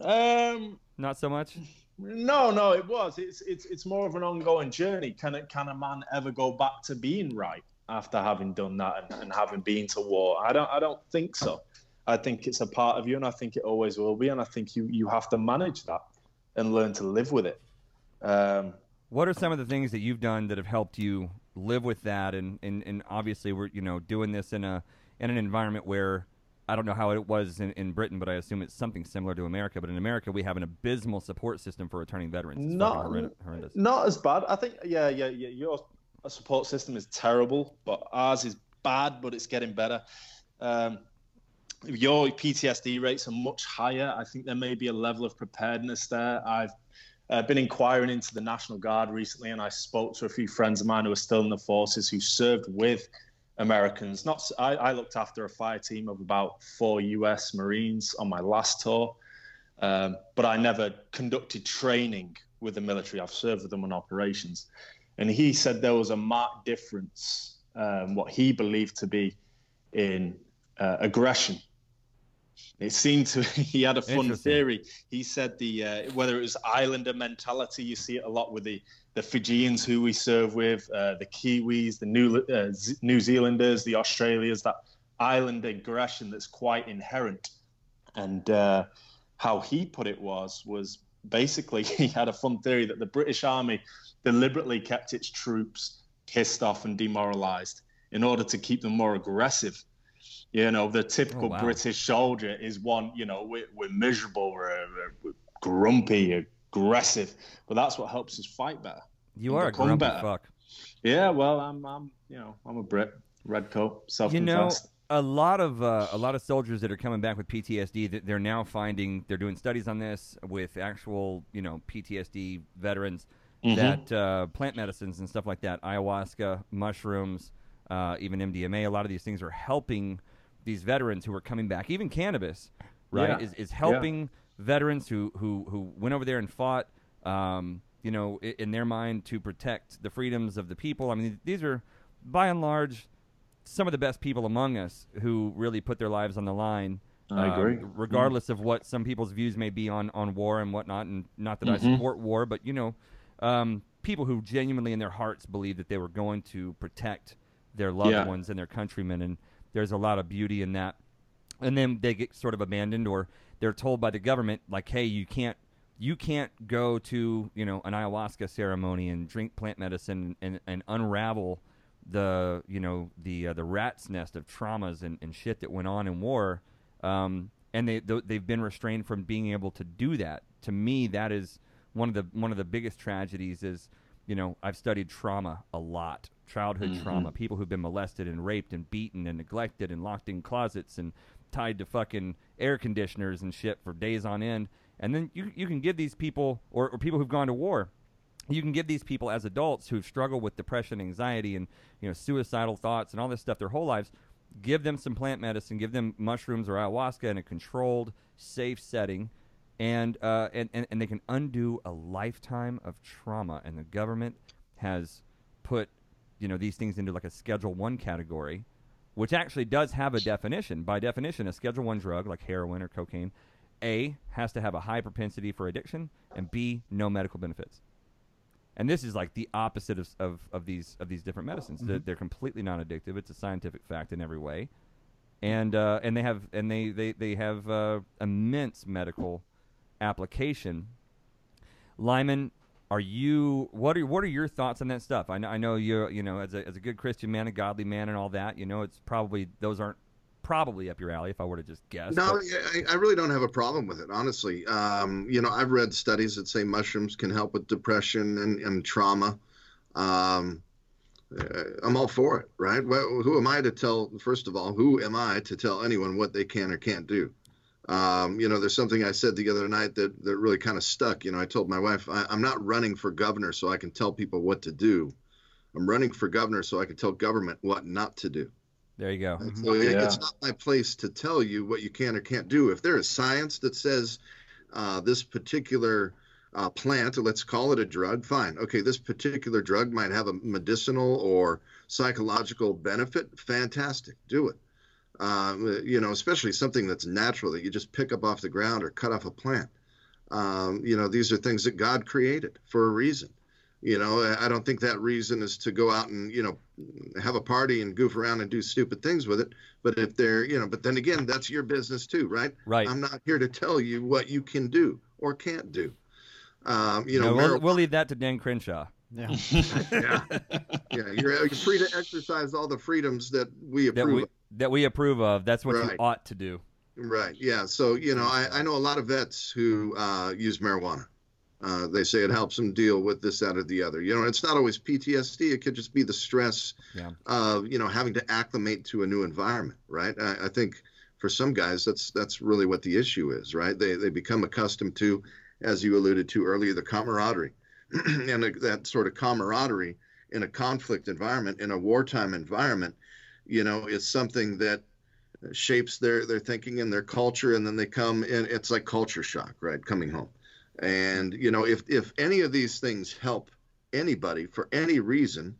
Um, Not so much. no, no, it was. It's it's it's more of an ongoing journey. Can it can a man ever go back to being right after having done that and, and having been to war? I don't I don't think so. I think it's a part of you, and I think it always will be. And I think you you have to manage that and learn to live with it. Um, What are some of the things that you've done that have helped you live with that? And, and, and obviously, we're you know doing this in a in an environment where I don't know how it was in, in Britain, but I assume it's something similar to America. But in America, we have an abysmal support system for returning veterans. It's Not- horrend- horrendous. Not as bad. I think, yeah, yeah, yeah. Your support system is terrible, but ours is bad, but it's getting better. Um, your PTSD rates are much higher. I think there may be a level of preparedness there. I've uh, been inquiring into the National Guard recently, and I spoke to a few friends of mine who are still in the forces who served with Americans. Not, I, I looked after a fire team of about four U.S. Marines on my last tour, um, but I never conducted training with the military. I've served with them on operations, and he said there was a marked difference, um, what he believed to be in uh, aggression. It seemed to he had a fun theory. He said the uh, whether it was islander mentality, you see it a lot with the the Fijians who we serve with, uh, the Kiwis, the New uh, Z- New Zealanders, the Australians. That island aggression that's quite inherent. And uh, how he put it was was basically he had a fun theory that the British Army deliberately kept its troops pissed off and demoralized in order to keep them more aggressive. You know, the typical Oh, wow. British soldier is one, you know, we're, we're miserable, we're, we're grumpy, aggressive, but that's what helps us fight better. You are a grumpy better. fuck. Yeah, well, I'm, I'm, you know, I'm a Brit, red coat, self-confessed. know, a lot of uh, a lot of soldiers that are coming back with PTSD, they're now finding they're doing studies on this with actual, you know, PTSD veterans Mhm. that uh, plant medicines and stuff like that, ayahuasca, mushrooms, uh, even MDMA, a lot of these things are helping these veterans who are coming back. Even cannabis, right, Yeah. is, is helping veterans who, who who went over there and fought. Um, you know, i- in their mind to protect the freedoms of the people. I mean, these are by and large some of the best people among us who really put their lives on the line. I uh, agree. regardless of what some people's views may be on, on war and whatnot. And not that I Mhm. support war, but you know, um, people who genuinely in their hearts believe that they were going to protect their loved Yeah. ones and their countrymen, and there's a lot of beauty in that. And then they get sort of abandoned, or they're told by the government, like, "Hey, you can't." You can't go to you know an ayahuasca ceremony and drink plant medicine and, and unravel the you know the uh, the rat's nest of traumas and, and shit that went on in war, um, and they th- they've been restrained from being able to do that. To me, that is one of the one of the biggest tragedies. Is you know I've studied trauma a lot, childhood Mhm. trauma, people who've been molested and raped and beaten and neglected and locked in closets and tied to fucking air conditioners and shit for days on end. And then you you can give these people or, or people who've gone to war you can give these people as adults who've struggled with depression, anxiety, and you know suicidal thoughts and all this stuff their whole lives. Give them some plant medicine, give them mushrooms or ayahuasca in a controlled, safe setting, and uh, and, and and they can undo a lifetime of trauma. And the government has put you know these things into like a Schedule One category, which actually does have a definition. By definition, a Schedule One drug like heroin or cocaine, A has to have a high propensity for addiction, and B no medical benefits and this is like the opposite of, of, of these of these different medicines. They're, they're completely non-addictive. It's a scientific fact in every way, and uh, and they have and they they they have uh, immense medical application. Lyman, are you what are what are your thoughts on that stuff? I know I know you you know as a as a good Christian man, a godly man, and all that. You know, it's probably those aren't probably up your alley if I were to just guess. No, I, I really don't have a problem with it, honestly. Um, you know, I've read studies that say mushrooms can help with depression and, and trauma. Um, uh, I'm all for it, right? Well, who am I to tell? First of all, who am I to tell anyone what they can or can't do? Um, you know, there's something I said the other night that that really kind of stuck. You know, I told my wife I, I'm not running for governor so I can tell people what to do. I'm running for governor so I can tell government what not to do. There you go. So yeah. it's not my place to tell you what you can or can't do. If there is science that says uh, this particular uh, plant, let's call it a drug, fine. Okay, this particular drug might have a medicinal or psychological benefit. Fantastic, do it. Um, you know, especially something that's natural that you just pick up off the ground or cut off a plant. Um, you know, these are things that God created for a reason. You know, I don't think that reason is to go out and, you know, have a party and goof around and do stupid things with it. But if they're, you know, but then again, that's your business too, right? Right. I'm not here to tell you what you can do or can't do. Um, you know, no, we'll, we'll, leave that to Dan Crenshaw. Yeah. yeah. yeah. You're, you're, free to exercise all the freedoms that we approve that we, of. That we approve of. That's what right. you ought to do. Right. Yeah. So, you know, I, I know a lot of vets who uh, use marijuana. Uh, they say it helps them deal with this, that, or the other. You know, it's not always PTSD. It could just be the stress yeah. of you know having to acclimate to a new environment, right? I, I, think for some guys, that's that's really what the issue is, right? They they become accustomed to, as you alluded to earlier, the camaraderie, and that sort of camaraderie in a conflict environment, in a wartime environment, you know, is something that shapes their their thinking and their culture, and then they come and It's like culture shock, right? Coming home and you know, if if any of these things help anybody for any reason,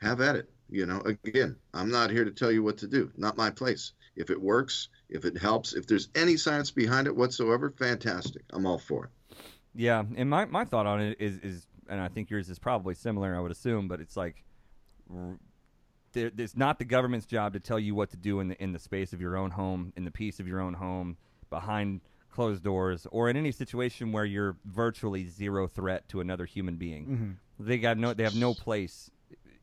have at it. You know, again, I'm not here to tell you what to do. Not my place. If it works, if it helps, if there's any science behind it whatsoever, fantastic. I'm all for it. Yeah, and my, my thought on it is is, and I think yours is probably similar. I would assume, but it's like, there, it's not the government's job to tell you what to do in the in the space of your own home, in the peace of your own home, behind closed doors or in any situation where you're virtually zero threat to another human being. Mm-hmm. They got no they have no place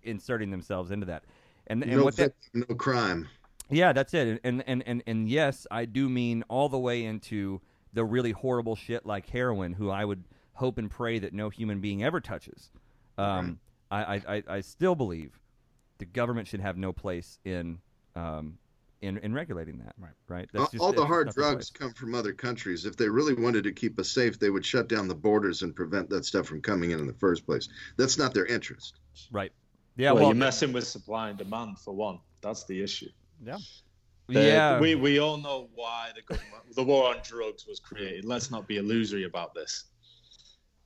inserting themselves into that. And and no what that no crime. Yeah, that's it. And and and and yes, I do mean all the way into the really horrible shit like heroin who I would hope and pray that no human being ever touches. Um, right. I, I, I still believe the government should have no place in um, in, in regulating that. Right. Right. That's just, all the hard drugs come from other countries. If they really wanted to keep us safe, they would shut down the borders and prevent that stuff from coming in in the first place. That's not their interest. Right. Yeah. Well, Well, you're messing with supply and demand for one. That's the issue. Yeah. The- yeah. we we all know why the government, the war on drugs was created. Let's not be illusory about this.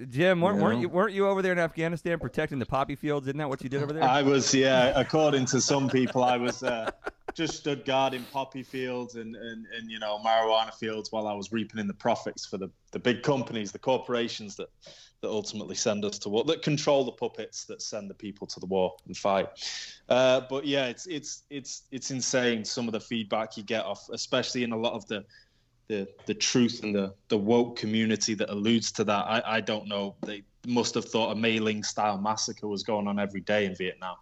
Jim, weren't, You weren't you weren't you over there in Afghanistan protecting the poppy fields? Isn't that what you did over there? I was, yeah, according to some people, I was uh, just stood guard in poppy fields and, and, and, you know, marijuana fields while I was reaping in the profits for the, the big companies, the corporations that, that ultimately send us to war, that control the puppets that send the people to the war and fight. Uh, but yeah, it's, it's, it's, it's insane some of the feedback you get off, especially in a lot of the, the, the truth and the, the woke community that alludes to that. I, I don't know. They must have thought a My Lai style massacre was going on every day in Vietnam,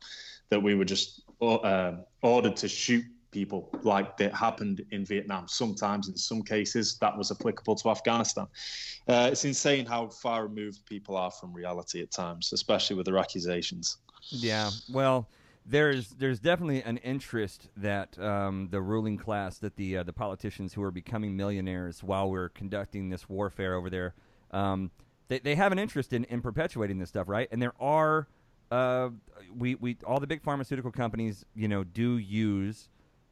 that we were just uh, ordered to shoot people like that happened in Vietnam. Sometimes, in some cases, that was applicable to Afghanistan. Uh, it's insane how far removed people are from reality at times, especially with their accusations. Yeah, well, there's there's definitely an interest that um, the ruling class, that the uh, the politicians who are becoming millionaires while we're conducting this warfare over there, um, they they have an interest in, in perpetuating this stuff, right? And there are uh, we we all the big pharmaceutical companies, you know, do use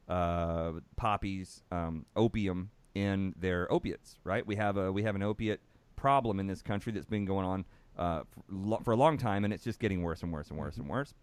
uh, poppies, um, opium in their opiates, right? We have a we have an opiate problem in this country that's been going on uh, for, for a long time, and it's just getting worse and worse and worse and worse.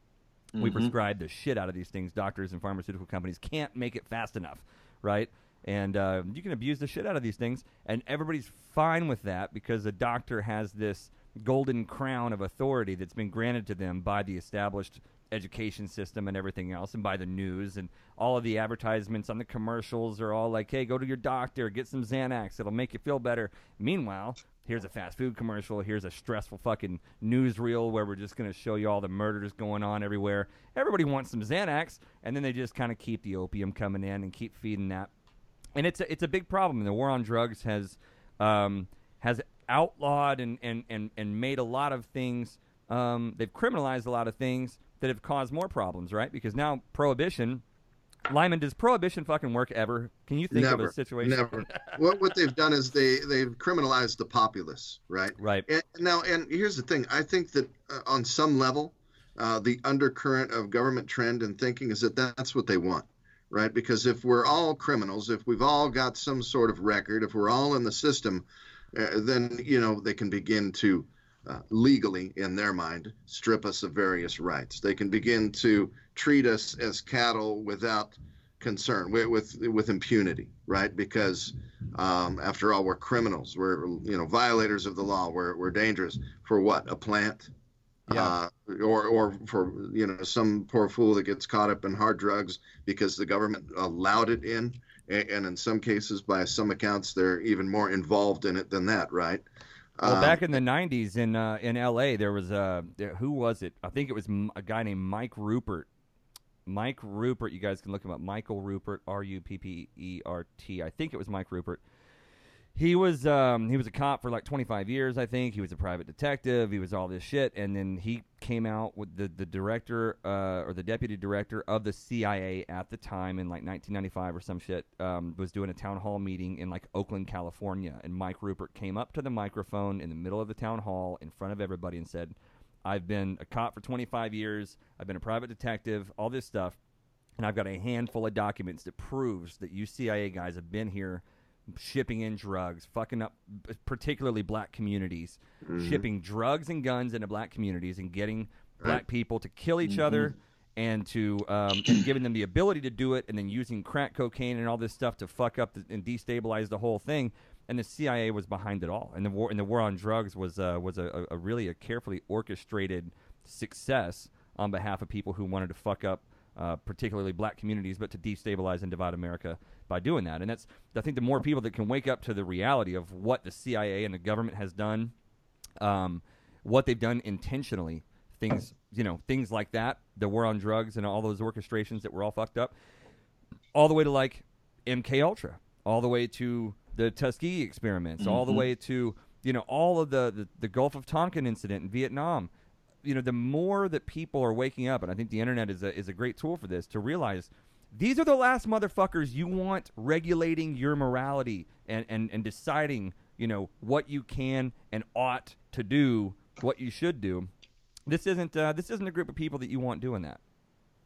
We prescribe the shit out of these things. Doctors and pharmaceutical companies can't make it fast enough, right? And uh, you can abuse the shit out of these things, and everybody's fine with that because the doctor has this golden crown of authority that's been granted to them by the established education system and everything else, and by the news and all of the advertisements on the commercials are all like, "Hey, go to your doctor, get some Xanax, it'll make you feel better." Meanwhile, here's a fast food commercial, here's a stressful fucking newsreel where we're just going to show you all the murders going on everywhere. Everybody wants some Xanax, and then they just kind of keep the opium coming in and keep feeding that. And it's a, it's a big problem. The war on drugs has um, has outlawed and, and, and, and made a lot of things. Um, they've criminalized a lot of things that have caused more problems, right? Because now prohibition. Lyman, does prohibition fucking work ever? Can you think never, of a situation? Never. what what they've done is they they've criminalized the populace, right? Right. And now, and here's the thing: I think that uh, on some level, uh, the undercurrent of government trend and thinking is that that's what they want, right? Because if we're all criminals, if we've all got some sort of record, if we're all in the system, uh, then you know they can begin to uh, legally, in their mind, strip us of various rights. They can begin to treat us as cattle without concern, with with, with impunity, right? Because um, after all, we're criminals. We're you know violators of the law. We're we're dangerous for what? A plant. Yeah. Uh, or, or for you know some poor fool that gets caught up in hard drugs because the government allowed it in, and, and in some cases, by some accounts, they're even more involved in it than that, right? Well, Um, back in the '90s in uh, in L.A., there was a who was it? I think it was a guy named Mike Ruppert. Mike Ruppert, you guys can look him up. Michael Ruppert, R U P P E R T. I think it was Mike Ruppert. He was um, he was a cop for like 25 years, I think. He was a private detective. He was all this shit, and then he came out with the the director uh, or the deputy director of the CIA at the time in like 1995 or some shit um, was doing a town hall meeting in like Oakland, California, and Mike Ruppert came up to the microphone in the middle of the town hall in front of everybody and said, "I've been a cop for 25 years. I've been a private detective. All this stuff." and I've got a handful of documents that proves that you CIA guys have been here shipping in drugs, fucking up particularly black communities, shipping drugs and guns into black communities and getting black people to kill each other and to um, and giving them the ability to do it and then using crack cocaine and all this stuff to fuck up the, and destabilize the whole thing. And the CIA was behind it all, and the war and the war on drugs was uh, was a, a really a carefully orchestrated success on behalf of people who wanted to fuck up uh, particularly black communities, but to destabilize and divide America by doing that. And that's, I think, the more people that can wake up to the reality of what the CIA and the government has done, um, what they've done intentionally, things, you know, things like that, the war on drugs and all those orchestrations that were all fucked up, all the way to like MK Ultra, all the way to the Tuskegee experiments, all the way to you know all of the, the the Gulf of Tonkin incident in Vietnam. You know, the more that people are waking up, and I think the internet is a is a great tool for this to realize these are the last motherfuckers you want regulating your morality and and and deciding you know what you can and ought to do, what you should do. This isn't uh, this isn't a group of people that you want doing that.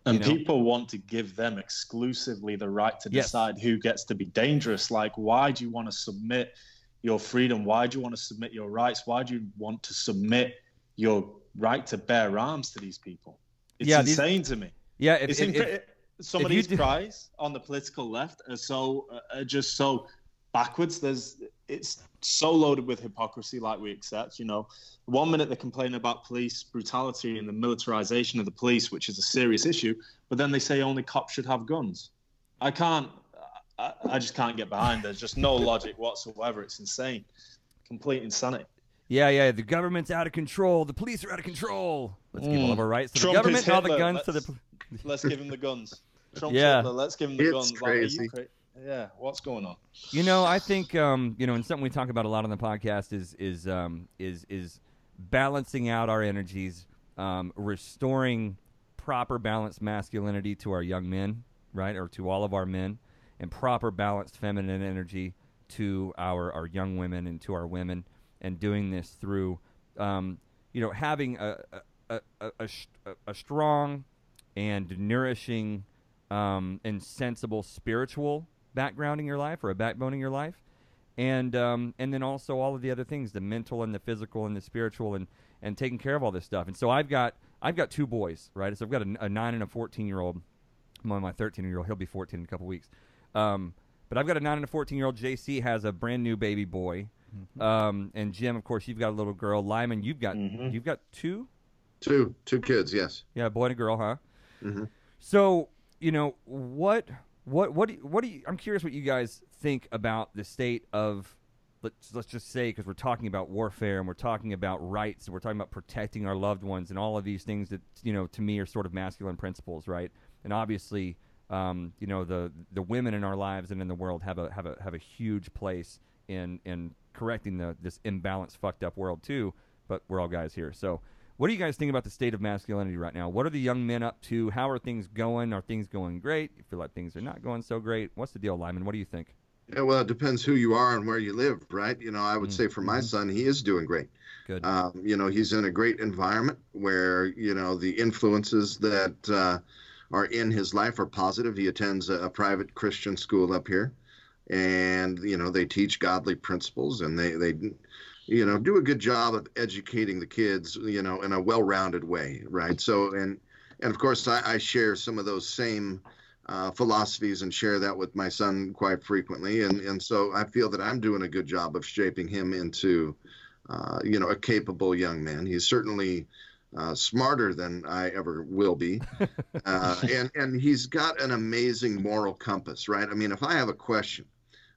And you know? people want to give them exclusively the right to Yes. decide who gets to be dangerous. Like, why do you want to submit your freedom? Why do you want to submit your rights? Why do you want to submit your right to bear arms to these people? It's Yeah, these- insane to me. Yeah, if, it's if- incre- if- some of these do- cries on the political left are so uh, are just so backwards. There's it's so loaded with hypocrisy, like we accept. You know, one minute they're complaining about police brutality and the militarization of the police, which is a serious issue, but then they say only cops should have guns. I can't. I, I just can't get behind. There's just no logic whatsoever. It's insane, complete insanity. Yeah, yeah. The government's out of control. The police are out of control. Let's give all of our rights to Trump the government all the Hitler. guns to the. Let's- Let's give him the guns. Trump's Yeah. Hitler, let's give him the It's guns. Like, crazy. you cra- yeah, what's going on? You know, I think um, you know, and something we talk about a lot on the podcast is is um, is is balancing out our energies, um, restoring proper balanced masculinity to our young men, right, or to all of our men, and proper balanced feminine energy to our our young women and to our women, and doing this through, um, you know, having a a, a, a, a, strong and nourishing um, and sensible spiritual background in your life or a backbone in your life. And um, and then also all of the other things the mental and the physical and the spiritual and and taking care of all this stuff. And so I've got I've got two boys right? So I've got a, nine and a 14 year old on my 13 year old he'll be 14 in a couple weeks. Um, but I've got a nine and a 14 year old JC has a brand new baby boy um, and Jim of course you've got a little girl Lyman you've got you've got two Two two kids, yes. yeah, a boy and a girl, huh? Mhm. So you know what? What? What? Do you, what do you? I'm curious what you guys think about the state of. Let's let's just say because we're talking about warfare and we're talking about rights and we're talking about protecting our loved ones and all of these things that you know to me are sort of masculine principles, right? And obviously, um, you know the the women in our lives and in the world have a have a have a huge place in in correcting the this imbalanced, fucked up world too. But we're all guys here, so What do you guys think about the state of masculinity right now? What are the young men up to? How are things going? Are things going great? You feel like things are not going so great? What's the deal, Lyman? What do you think? Yeah, well, it depends who you are and where you live, right? You know, I would say for my son, he is doing great. Good. Um, you know, he's in a great environment where you know the influences that uh, are in his life are positive. He attends a, a private Christian school up here, and you know they teach godly principles, and they they you know do a good job of educating the kids, you know, in a well-rounded way, right? So and and of course I, I share some of those same. Uh, philosophies and share that with my son quite frequently, and and so I feel that I'm doing a good job of shaping him into uh, you know, a capable young man. He's certainly uh, smarter than I ever will be, uh, and and he's got an amazing moral compass, right? I mean, if I have a question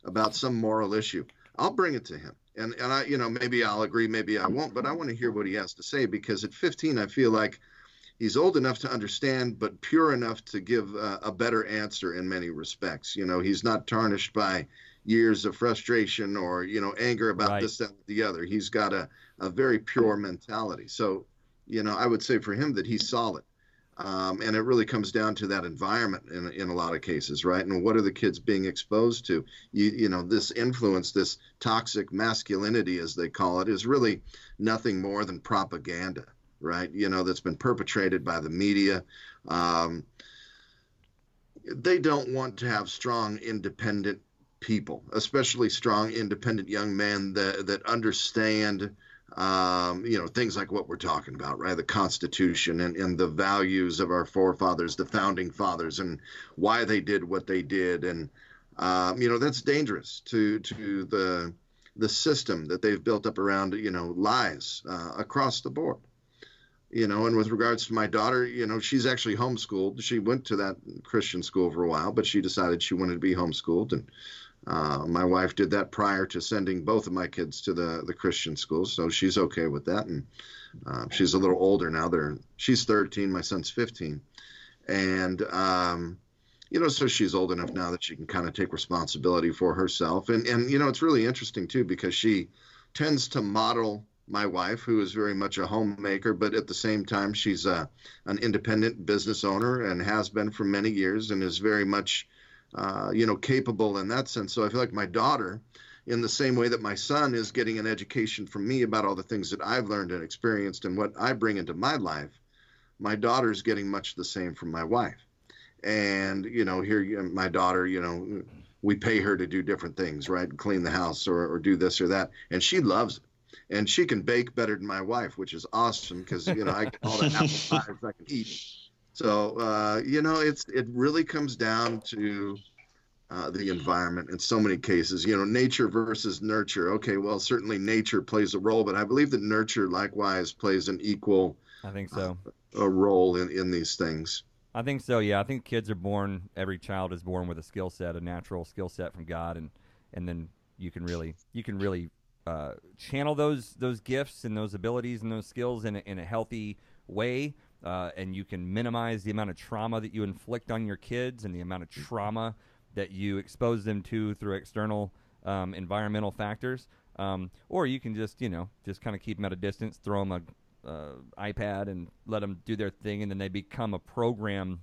about some moral issue, I'll bring it to him, and and I, you know, maybe I'll agree, maybe I won't, but I want to hear what he has to say because at 15, I feel like he's old enough to understand, but pure enough to give a, a better answer in many respects. You know, he's not tarnished by years of frustration or you know anger about Right. this that the other he's got a, a very pure mentality so you know i would say for him that he's solid um, and it really comes down to that environment in, in a lot of cases right? And what are the kids being exposed to? You, you know this influence this toxic masculinity as they call it is really nothing more than propaganda right? You know that's been perpetrated by the media. Um, they don't want to have strong independent people, especially strong, independent young men that that understand, um, you know, things like what we're talking about, right? The Constitution and, and the values of our forefathers, the founding fathers, and why they did what they did, and um, you know, that's dangerous to to the the system that they've built up around, you know, lies uh, across the board. You know and with regards to my daughter you know she's actually homeschooled. She went to that christian school for a while but she decided she wanted to be homeschooled and uh, my wife did that prior to sending both of my kids to the the christian school so she's okay with that and uh, she's a little older now they're she's 13 my son's 15 and um, you know so she's old enough now that she can kind of take responsibility for herself and and you know it's really interesting too because she tends to model my wife, who is very much a homemaker, but at the same time, she's a, an independent business owner and has been for many years and is very much, uh, you know, capable in that sense. So I feel like my daughter, in the same way that my son is getting an education from me about all the things that I've learned and experienced and what I bring into my life, my daughter's getting much the same from my wife. And, you know, here, my daughter, you know, we pay her to do different things, right? Clean the house or, or do this or that. And she loves it and she can bake better than my wife, which is awesome because you know I get all the apple pies I can eat. So uh, you know, it's it really comes down to uh, the environment in so many cases. You know, nature versus nurture. Okay, well, certainly nature plays a role, but I believe that nurture likewise plays an equal I think so. a role in in these things. I think so. Yeah, I think kids are born. Every child is born with a skill set, a natural skill set from God, and and then you can really you can really uh, channel those those gifts and those abilities and those skills in a, in a healthy way, uh, and you can minimize the amount of trauma that you inflict on your kids and the amount of trauma that you expose them to through external um, environmental factors. Um, or you can just you know just kind of keep them at a distance, throw them a uh, iPad and let them do their thing, and then they become a program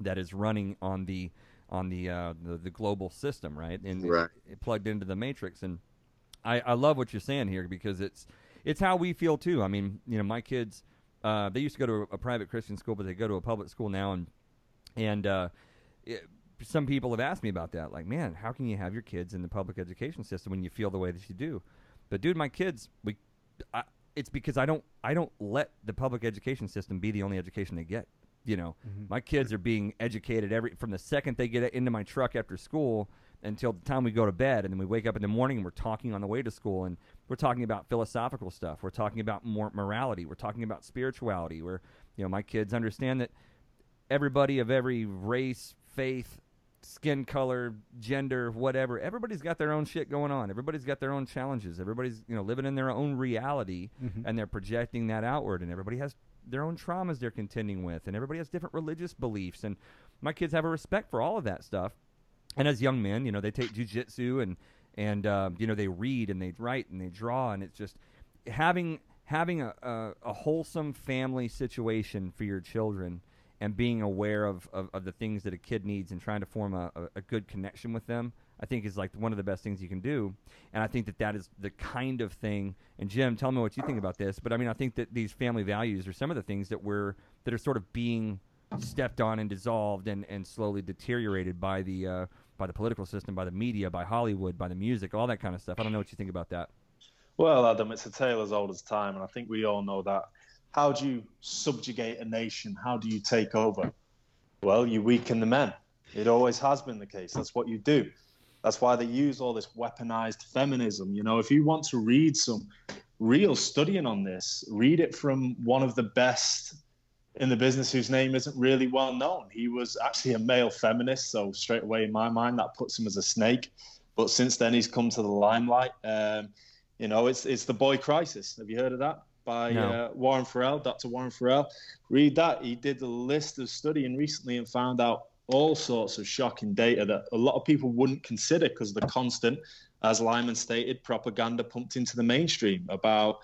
that is running on the on the uh, the, the global system, right? And Right. It, it plugged into the matrix. And I, I love what you're saying here because it's it's how we feel too. I mean, you know, my kids uh, they used to go to a, a private Christian school, but they go to a public school now, and and uh, it, some people have asked me about that. Like, man, how can you have your kids in the public education system when you feel the way that you do? But dude, my kids, we, I, it's because I don't I don't let the public education system be the only education they get. You know, my kids are being educated every from the second they get into my truck after school until the time we go to bed, and then we wake up in the morning and we're talking on the way to school, and we're talking about philosophical stuff. We're talking about more morality. We're talking about spirituality. Where you know my kids understand that everybody of every race, faith, skin color, gender, whatever, everybody's got their own shit going on. Everybody's got their own challenges. Everybody's, you know, living in their own reality mm-hmm. and they're projecting that outward and everybody has their own traumas they're contending with and everybody has different religious beliefs and my kids have a respect for all of that stuff. And as young men, you know, they take jujitsu and and um, you know they read and they write and they draw and it's just having having a, a, a wholesome family situation for your children and being aware of, of, of the things that a kid needs and trying to form a, a, a good connection with them I think is like one of the best things you can do. And I think that that is the kind of thing. And Jim, tell me what you think about this. But I mean, I think that these family values are some of the things that we're that are sort of being stepped on and dissolved and, and slowly deteriorated by the uh, by the political system, by the media, by Hollywood, by the music, all that kind of stuff. I don't know what you think about that. Well, Adam, it's a tale as old as time, and I think we all know that. How do you subjugate a nation? How do you take over? Well, you weaken the men. It always has been the case. That's what you do. That's why they use all this weaponized feminism. You know, if you want to read some real studying on this, read it from one of the best in the business whose name isn't really well known. He was actually a male feminist, so straight away in my mind that puts him as a snake. But since then he's come to the limelight. Um, you know, it's it's the boy crisis. Have you heard of that? By No. uh, Warren Farrell, Dr. Warren Farrell. Read that. He did a list of studying recently and found out all sorts of shocking data that a lot of people wouldn't consider because the constant, as Lyman stated, propaganda pumped into the mainstream about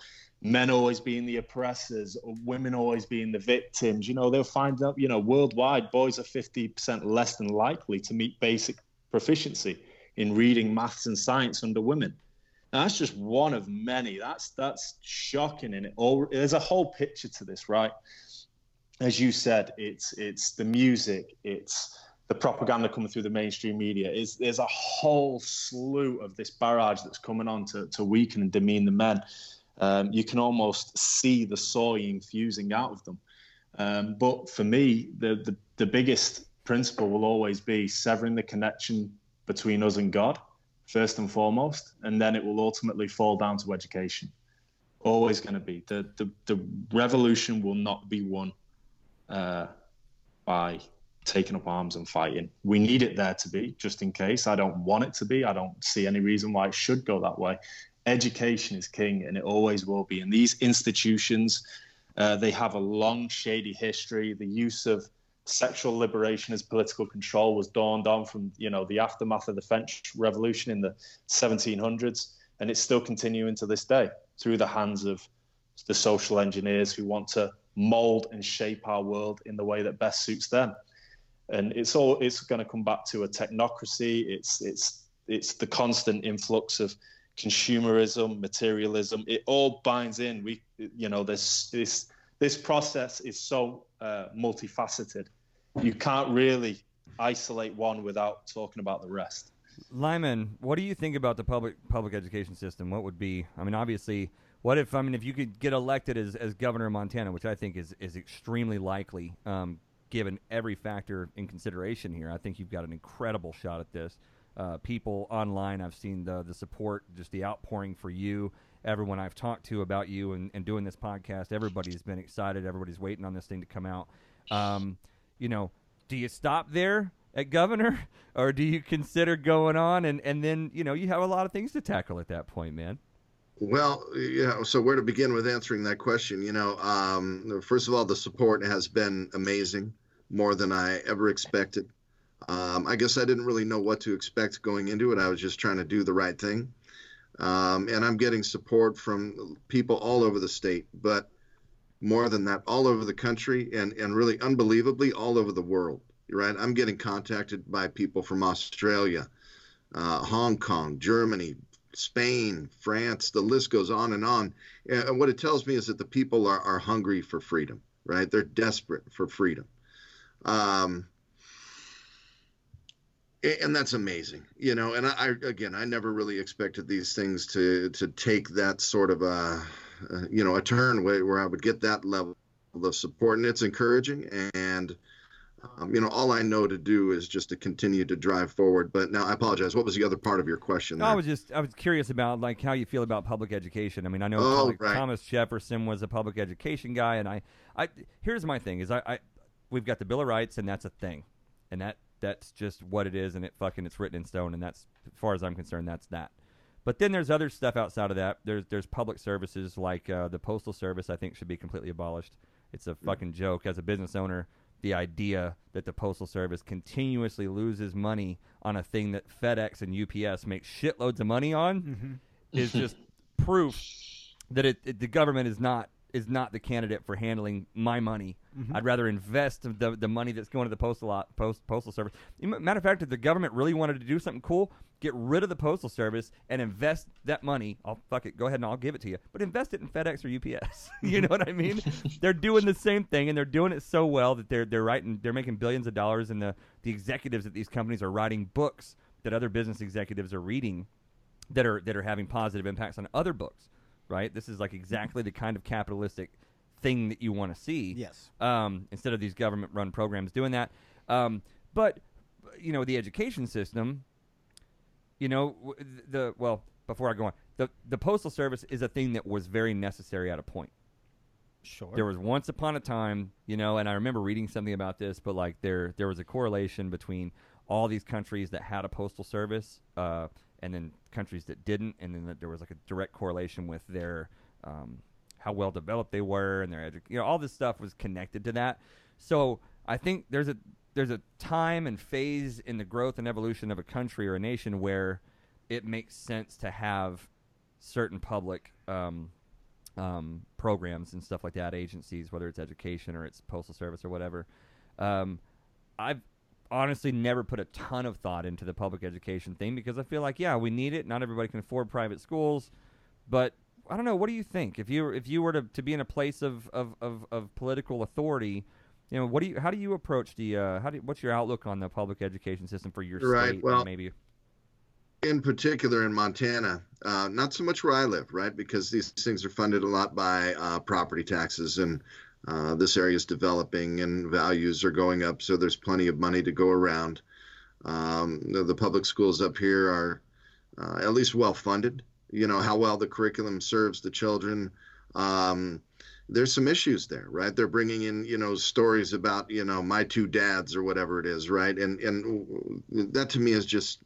men always being the oppressors women always being the victims. You know, they'll find out, you know, worldwide, boys are 50% less than likely to meet basic proficiency in reading, maths, and science under women. Now, that's just one of many. That's that's shocking, and it all there's a whole picture to this, right? As you said, it's it's the music, it's the propaganda coming through the mainstream media. Is there's a whole slew of this barrage that's coming on to, to weaken and demean the men. Um, you can almost see the soying fusing out of them. Um, but for me, the, the the biggest principle will always be severing the connection between us and God, first and foremost, and then it will ultimately fall down to education. Always going to be the, the the revolution will not be won uh, by taking up arms and fighting. We need it there to be, just in case. I don't want it to be. I don't see any reason why it should go that way. Education is king, and it always will be. And these institutions, uh, they have a long, shady history. The use of sexual liberation as political control was dawned on from you know the aftermath of the French Revolution in the 1700s, and it's still continuing to this day through the hands of the social engineers who want to mold and shape our world in the way that best suits them. And it's all it's going to come back to a technocracy. It's it's it's the constant influx of consumerism, materialism. It all binds in. We you know this this this process is so uh, multifaceted. You can't really isolate one without talking about the rest. Lyman, what do you think about the public public education system? What would be? I mean, obviously, what if I mean if you could get elected as, as governor of Montana, which I think is is extremely likely, um, given every factor in consideration here. I think you've got an incredible shot at this. Uh, people online, I've seen the the support, just the outpouring for you. Everyone I've talked to about you and, and doing this podcast, everybody's been excited. Everybody's waiting on this thing to come out. Um, you know, do you stop there at governor, or do you consider going on and and then you know you have a lot of things to tackle at that point, man. Well, yeah. So where to begin with answering that question? You know, um, first of all, the support has been amazing, more than I ever expected. Um, I guess I didn't really know what to expect going into it. I was just trying to do the right thing, um, and I'm getting support from people all over the state, but more than that, all over the country, and and really unbelievably all over the world. Right. I'm getting contacted by people from Australia, uh, Hong Kong, Germany, Spain, France, the list goes on and on. And what it tells me is that the people are, are hungry for freedom, right? They're desperate for freedom. Um, and that's amazing, you know. And I, I again, I never really expected these things to to take that sort of a, you know, a turn where, where I would get that level of support, and it's encouraging. And um, you know, all I know to do is just to continue to drive forward. But now I apologize. What was the other part of your question? No, I was just I was curious about like how you feel about public education. I mean, I know Oh, like, right. Thomas Jefferson was a public education guy, and I, I here's my thing is I, I we've got the Bill of Rights, and that's a thing, and that that's just what it is, and it fucking it's written in stone, and that's as far as I'm concerned, that's that. But then there's other stuff outside of that. There's there's public services like uh, the postal service. I think should be completely abolished. It's a fucking joke. As a business owner, the idea that the postal service continuously loses money on a thing that FedEx and UPS make shitloads of money on is just proof that it, it, the government is not is not the candidate for handling my money. Mm-hmm. I'd rather invest the the money that's going to the postal lot, post postal service. Matter of fact, if the government really wanted to do something cool, get rid of the postal service and invest that money. I'll fuck it. Go ahead and I'll give it to you, but invest it in FedEx or UPS. you know what I mean? they're doing the same thing and they're doing it so well that they're they're writing they're making billions of dollars, and the the executives at these companies are writing books that other business executives are reading that are that are having positive impacts on other books right? This is like exactly the kind of capitalistic thing that you want to see. Yes. Um, instead of these government-run programs doing that, um, but you know the education system. You know the well before I go on the the postal service is a thing that was very necessary at a point. Sure. There was once upon a time, you know, and I remember reading something about this, but like there there was a correlation between all these countries that had a postal service, uh, and then countries that didn't, and then there was like a direct correlation with their um, how well developed they were and their edu- you know all this stuff was connected to that. So I think there's a there's a time and phase in the growth and evolution of a country or a nation where it makes sense to have certain public um, um, programs and stuff like that, agencies, whether it's education or it's postal service or whatever. Um, I've honestly never put a ton of thought into the public education thing because I feel like yeah, we need it. Not everybody can afford private schools, but I don't know. What do you think if you if you were to, to be in a place of, of, of, of political authority? You know, what do you how do you approach the uh, how do what's your outlook on the public education system for your Right, state? well- maybe in particular in Montana, uh, not so much where I live, right? Because these things are funded a lot by uh, property taxes, and uh, this area is developing and values are going up, so there's plenty of money to go around. Um, the, the public schools up here are uh, at least well funded. You know how well the curriculum serves the children. Um, there's some issues there, right? They're bringing in, you know, stories about, you know, my two dads or whatever it is, right? And and that to me is just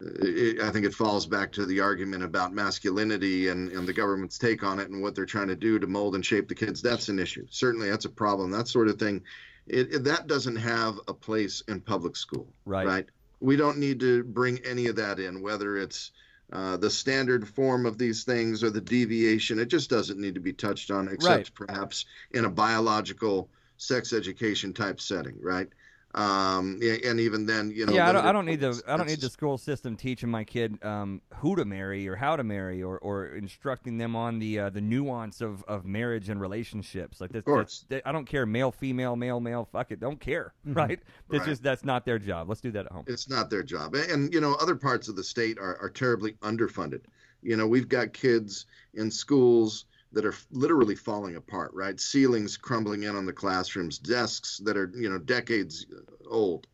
it, I think it falls back to the argument about masculinity and, and the government's take on it and what they're trying to do to mold and shape the kids. That's an issue. Certainly, that's a problem. That sort of thing. It, it, that doesn't have a place in public school. Right. Right. We don't need to bring any of that in, whether it's uh, the standard form of these things or the deviation. It just doesn't need to be touched on, except perhaps in a biological sex education type setting. Right. Um, and even then, you know. yeah, I don't, I don't need the. I don't need the school system teaching my kid um, who to marry or how to marry or, or instructing them on the uh, the nuance of, of marriage and relationships. Like this, course. I don't care male, female, male, male. Fuck it, don't care. Right? That's Right. just that's not their job. Let's do that at home. It's not their job. And, and, you know, other parts of the state are, are terribly underfunded. You know, we've got kids in schools that are literally falling apart, right? Ceilings crumbling in on the classrooms, desks that are, you know, decades old,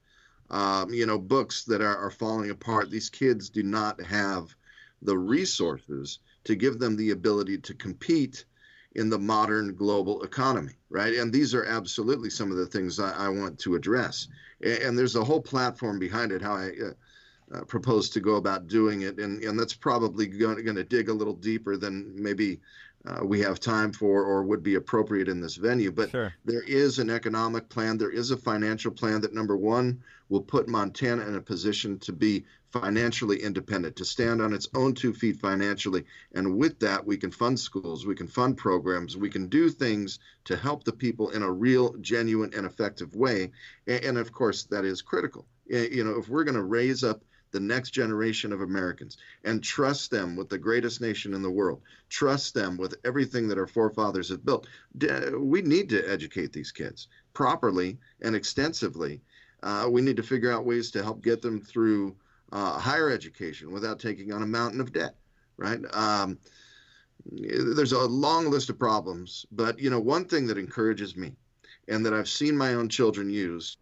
um, you know, books that are, are falling apart. These kids do not have the resources to give them the ability to compete in the modern global economy, right? And these are absolutely some of the things I, I want to address. A- And there's a whole platform behind it, how I uh, uh, propose to go about doing it. And, and that's probably going to dig a little deeper than maybe uh, we have time for or would be appropriate in this venue. But Sure. there is an economic plan, there is a financial plan that, number one, will put Montana in a position to be financially independent, to stand on its own two feet financially. And with that, we can fund schools, we can fund programs, we can do things to help the people in a real, genuine, and effective way. And, and of course, that is critical. You know, if we're going to raise up the next generation of Americans and trust them with the greatest nation in the world, trust them with everything that our forefathers have built, we need to educate these kids properly and extensively. Uh, we need to figure out ways to help get them through uh, higher education without taking on a mountain of debt, right? Um, there's a long list of problems, but you know, one thing that encourages me and that I've seen my own children use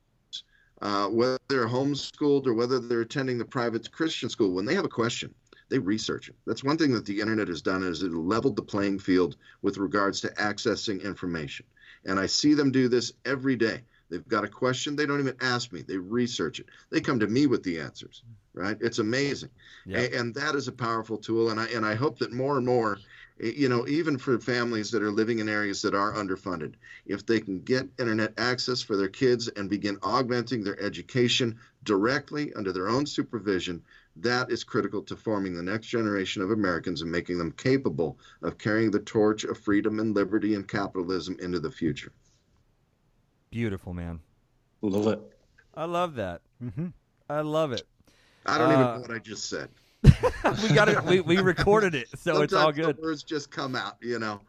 uh, whether they're homeschooled or whether they're attending the private Christian school, when they have a question, they research it. That's one thing that the internet has done is it leveled the playing field with regards to accessing information. And I see them do this every day. They've got a question, they don't even ask me. They research it. They come to me with the answers, right? It's amazing. Yeah. A- And, that is a powerful tool. And I, and I hope that more and more You know, even for families that are living in areas that are underfunded, if they can get internet access for their kids and begin augmenting their education directly under their own supervision, that is critical to forming the next generation of Americans and making them capable of carrying the torch of freedom and liberty and capitalism into the future. Beautiful, man. Love it. I love that. Mhm. I love it. I don't even Uh, know what I just said. we got it. We, we recorded it, so it's all good. The words just come out, you know.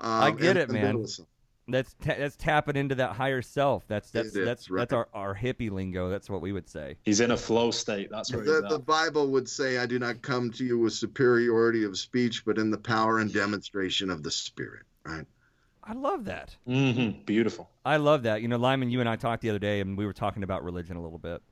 I Um, get and- it, man. listen. That's ta- that's tapping into that higher self. That's that's It is, that's right. that's our, our hippie lingo. That's what we would say. He's in a flow state. That's where The, the. Bible would say, I do not come to you with superiority of speech, but in the power and demonstration of the Spirit, right? I love that. hmm Beautiful. I love that. You know, Lyman, you and I talked the other day, and we were talking about religion a little bit.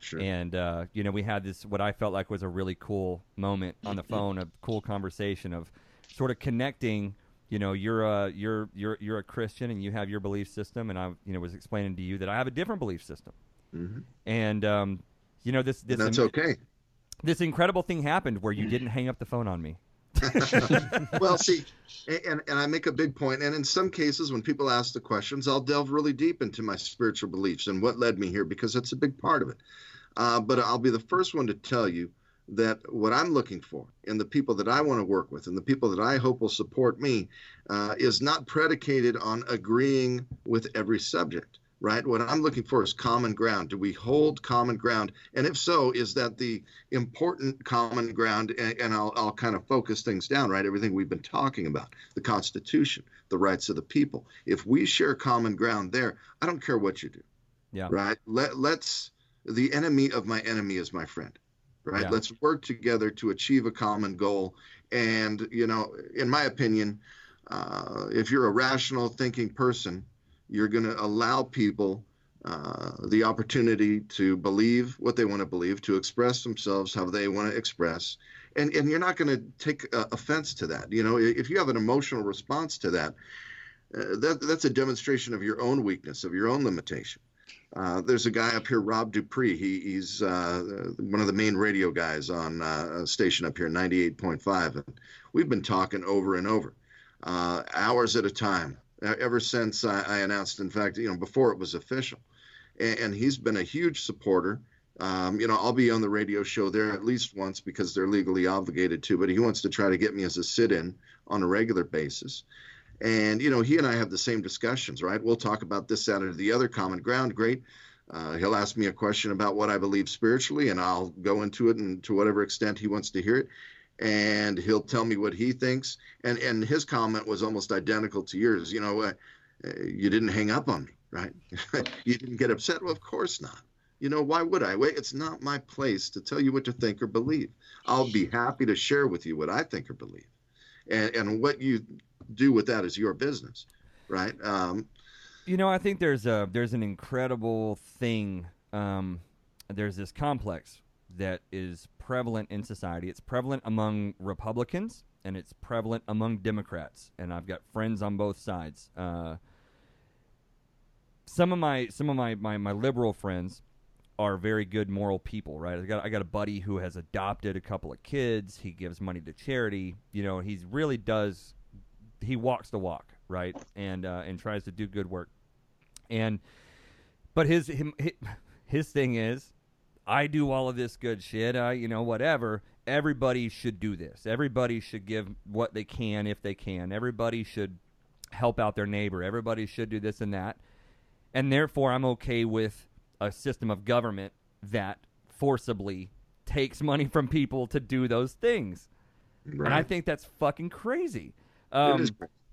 Sure. And uh, you know, we had this what I felt like was a really cool moment on the phone, a cool conversation of sort of connecting. You know, you're a you're you're you're a Christian and you have your belief system, and I you know was explaining to you that I have a different belief system. Mhm. And um, you know this this And that's okay. this incredible thing happened where you didn't hang up the phone on me. well, see, and, and I make a big point, and in some cases, when people ask the questions, I'll delve really deep into my spiritual beliefs and what led me here because that's a big part of it. Uh, but I'll be the first one to tell you that what I'm looking for and the people that I want to work with and the people that I hope will support me uh, is not predicated on agreeing with every subject. Right? What I'm looking for is common ground. Do we hold common ground? And if so, is that the important common ground? And, and I'll, I'll kind of focus things down, right? Everything we've been talking about the Constitution, the rights of the people. If we share common ground there, I don't care what you do. Yeah. Right? Let, let's, the enemy of my enemy is my friend. Right? Yeah. Let's work together to achieve a common goal. And, you know, in my opinion, uh, if you're a rational thinking person, you're going to allow people uh, the opportunity to believe what they want to believe, to express themselves how they want to express, and and you're not going to take uh, offense to that. You know, if you have an emotional response to that, uh, that that's a demonstration of your own weakness, of your own limitation. Uh, there's a guy up here, Rob Dupree. He, he's uh, one of the main radio guys on uh, a station up here, 98.5. And we've been talking over and over, uh, hours at a time, ever since I, announced, in fact, you know, before it was official. And, he's been a huge supporter. Um, you know, I'll be on the radio show there at least once because they're legally obligated to, but he wants to try to get me as a sit in on a regular basis. And, you know, he and I have the same discussions, right? We'll talk about this, that, or the other common ground. Great. Uh, he'll ask me a question about what I believe spiritually, and I'll go into it and to whatever extent he wants to hear it. And he'll tell me what he thinks. And, and his comment was almost identical to yours. You know, uh, uh, you didn't hang up on me, right? you didn't get upset. Well, of course not. You know, why would I? Wait, it's not my place to tell you what to think or believe. I'll be happy to share with you what I think or believe. And, and what you do with that is your business, right? Um, You know, I think there's a there's an incredible thing. Um, there's this complex that is prevalent in society. It's prevalent among Republicans and it's prevalent among Democrats. And I've got friends on both sides. Uh, some of my some of my, my, my liberal friends are very good moral people, right? I got I got a buddy who has adopted a couple of kids. He gives money to charity. You know, he really does. He walks the walk, right? And uh, and tries to do good work. And but his him, hi- his thing is, I do all of this good shit. I you know whatever. Everybody should do this. Everybody should give what they can if they can. Everybody should help out their neighbor. Everybody should do this and that. And therefore, I'm okay with a system of government that forcibly takes money from people to do those things. And I think that's fucking crazy. Um,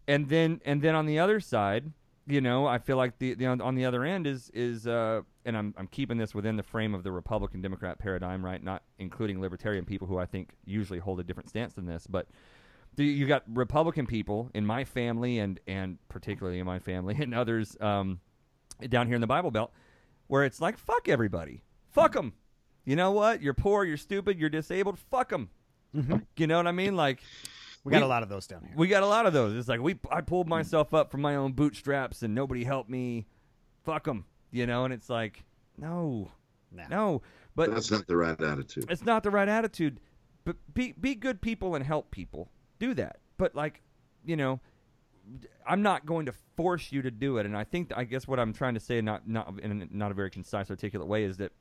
and then and then on the other side, you know, I feel like the, the on, on the other end is is uh, and I'm I'm keeping this within the frame of the Republican Democrat paradigm, right? Not including libertarian people who I think usually hold a different stance than this, but the, you got Republican people in my family and and particularly in my family and others um, down here in the Bible Belt, where it's like fuck everybody, fuck them. You know what? You're poor, you're stupid, you're disabled. Fuck them. You know what I mean? Like We got a lot of those down here. we got a lot of those. It's like we I pulled myself up from my own bootstraps and nobody helped me. Fuck them, you know. And it's like, no, Nah. no. But That's not the right attitude. it's not the right attitude. But be be good people and help people. Do that. but like, you know, I'm not going to force you to do it. And I think I guess what I'm trying to say, not not in a, not a very concise, articulate way, is that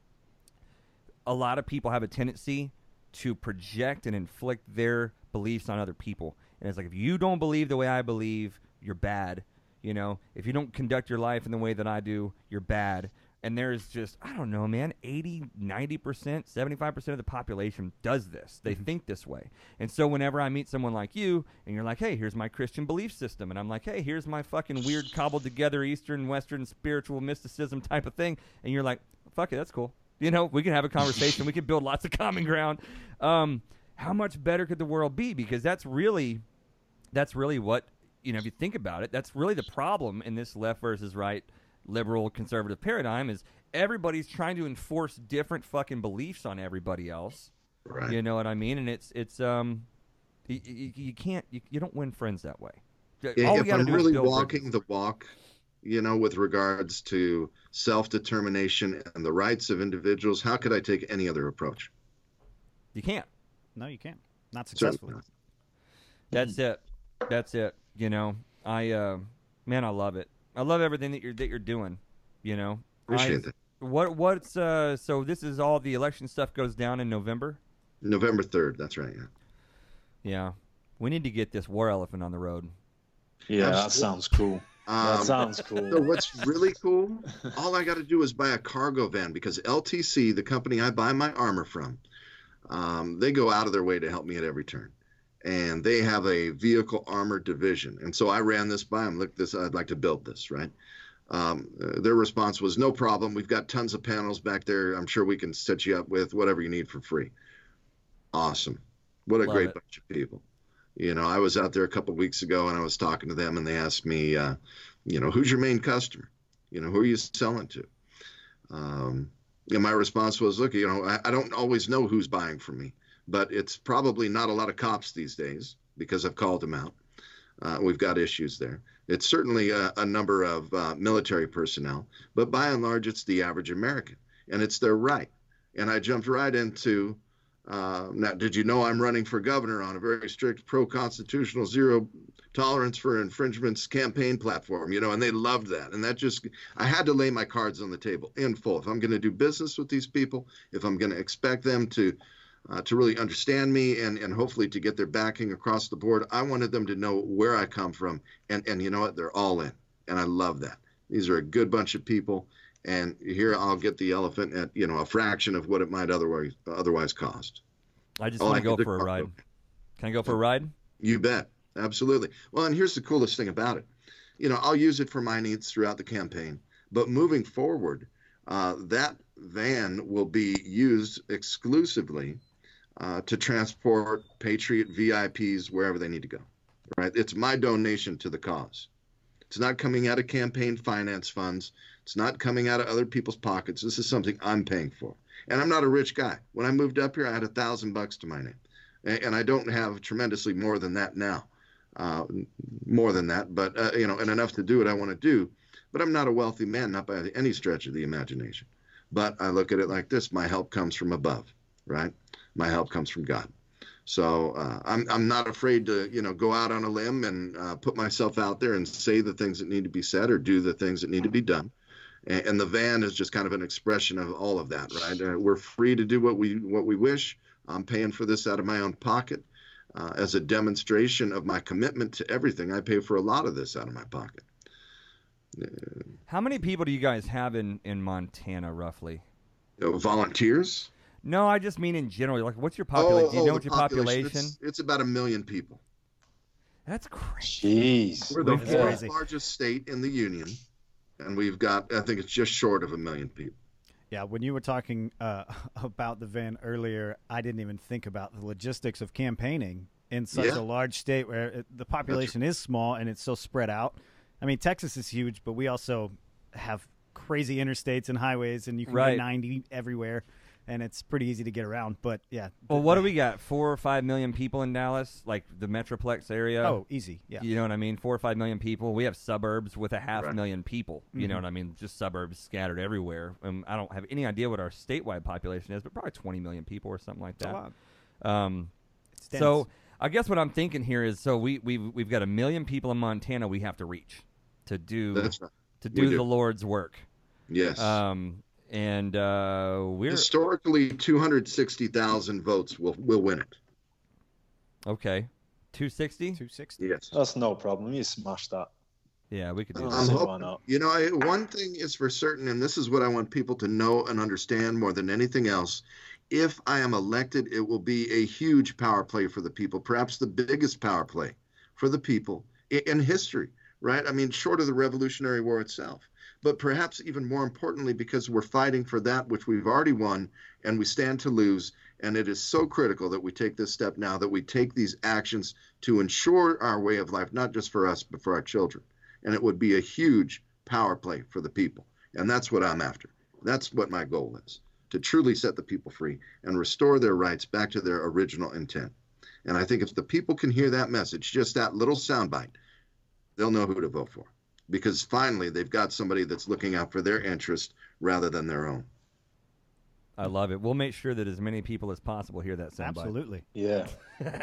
a lot of people have a tendency to project and inflict their beliefs on other people. And it's like if you don't believe the way I believe, you're bad. You know, if you don't conduct your life in the way that I do, you're bad. And there's just, I don't know, man, 80, 90%, 75% of the population does this. They mm-hmm. think this way. And so whenever I meet someone like you and you're like, hey, here's my Christian belief system. And I'm like, hey, here's my fucking weird cobbled together Eastern, Western spiritual mysticism type of thing. And you're like, fuck it, that's cool. You know, we can have a conversation. we can build lots of common ground. Um, how much better could the world be? Because that's really, that's really what you know. If you think about it, that's really the problem in this left versus right, liberal conservative paradigm is everybody's trying to enforce different fucking beliefs on everybody else. Right. You know what I mean? And it's it's um, you, you, you can't you, you don't win friends that way. Yeah, if I'm do is really walking the walk, you know, with regards to self determination and the rights of individuals, how could I take any other approach? You can't. No, you can't. Not successfully. not. That's it. That's it. You know, I uh, man, I love it. I love everything that you're that you're doing. You know, Appreciate I- that. What what's uh? So this is all the election stuff goes down in November. November 3rd, that's right. Yeah. Yeah, we need to get this war elephant on the road. Yeah, that sounds cool. That Um, sounds So what's really cool? All I got to do is buy a cargo van because LTC, the company I buy my armor from, um, they go out of their way to help me at every turn, and they have a vehicle armor division. And so I ran this by them. Look, this I'd like to build this, right? Um, uh, their response was no problem. We've got tons of panels back there. I'm sure we can set you up with whatever you need for free. Awesome. What a Love great it. bunch of people. You know, I was out there a couple weeks ago and I was talking to them and they asked me, uh, you know, who's your main customer? You know, who are you selling to? Um, and my response was, look, you know, I, I don't always know who's buying from me, but it's probably not a lot of cops these days because I've called them out. Uh, we've got issues there. It's certainly a, a number of uh, military personnel, but by and large, it's the average American, and it's their right. And I jumped right into uh, now, did you know I'm running for governor on a very strict pro constitutional zero tolerance for infringements campaign platform? You know, and they loved that. And that just, I had to lay my cards on the table in full. If I'm going to do business with these people, if I'm going to expect them to, uh, to really understand me and, and hopefully to get their backing across the board, I wanted them to know where I come from. And, and you know what? They're all in. And I love that. These are a good bunch of people. And here I'll get the elephant at, you know, a fraction of what it might otherwise, otherwise cost. I just Oh, want to go for a ride. Can I go for a ride? You bet. Absolutely. Well, and here's the coolest thing about it. You know, I'll use it for my needs throughout the campaign, but moving forward, uh, that van will be used exclusively uh, to transport Patriot VIPs wherever they need to go. Right? It's my donation to the cause. It's not coming out of campaign finance funds. It's not coming out of other people's pockets. This is something I'm paying for. And I'm not a rich guy. When I moved up here, I had a thousand bucks to my name and I don't have tremendously more than that now, uh, more than that, but uh, you know, and enough to do what I want to do. But I'm not a wealthy man, not by any stretch of the imagination. But I look at it like this: my help comes from above, right? My help comes from God. So uh, I'm I'm not afraid to you know go out on a limb and uh, put myself out there and say the things that need to be said or do the things that need to be done. And, and the van is just kind of an expression of all of that, right? Uh, we're free to do what we what we wish. I'm paying for this out of my own pocket uh, as a demonstration of my commitment to everything. I pay for a lot of this out of my pocket. How many people do you guys have in in Montana roughly? Uh, volunteers? No, I just mean in general. Like, what's your population? do you know what your population? It's, it's about a million people. That's crazy. Jeez. We're the fourth crazy. largest state in the union, and we've got I think it's just short of a million people. Yeah, when you were talking uh, about the van earlier, I didn't even think about the logistics of campaigning in such Yeah. a large state where it, the population is small and it's so spread out. I mean, Texas is huge, but we also have crazy interstates and highways, and you can Right. go 90 everywhere, and it's pretty easy to get around. But yeah. Well, the- what do we got? Four or five million people in Dallas, like the Metroplex area. Oh, easy. Yeah. You know what I mean? Four or five million people. We have suburbs with a half Right. million people. You know Mhm. what I mean? Just suburbs scattered everywhere. Um, I don't have any idea what our statewide population is, but probably 20 million people or something like that. Um, so I guess what I'm thinking here is so we we've we've got a million people in Montana we have to reach to do right. to We do, do. the Lord's work. Yes. Um, and uh, we're Historically, 260,000 votes will will win it. okay. 260. 260. Yes. That's no problem. You smash that. Yeah, we could do Oh, that. I'm hoping, you know, I, one thing is for certain, and this is what I want people to know and understand more than anything else. If I am elected, it will be a huge power play for the people, perhaps the biggest power play for the people in, in history, right? I mean, short of the Revolutionary War itself. But perhaps even more importantly, because we're fighting for that which we've already won and we stand to lose. And it is so critical that we take this step now, that we take these actions to ensure our way of life, not just for us, but for our children and it would be a huge power play for the people. And that's what I'm after. That's what my goal is to truly set the people free and restore their rights back to their original intent. And I think if the people can hear that message, just that little soundbite, they'll know who to vote for because finally they've got somebody that's looking out for their interest rather than their own. I love it. We'll make sure that as many people as possible hear that soundbite. Absolutely. Yeah,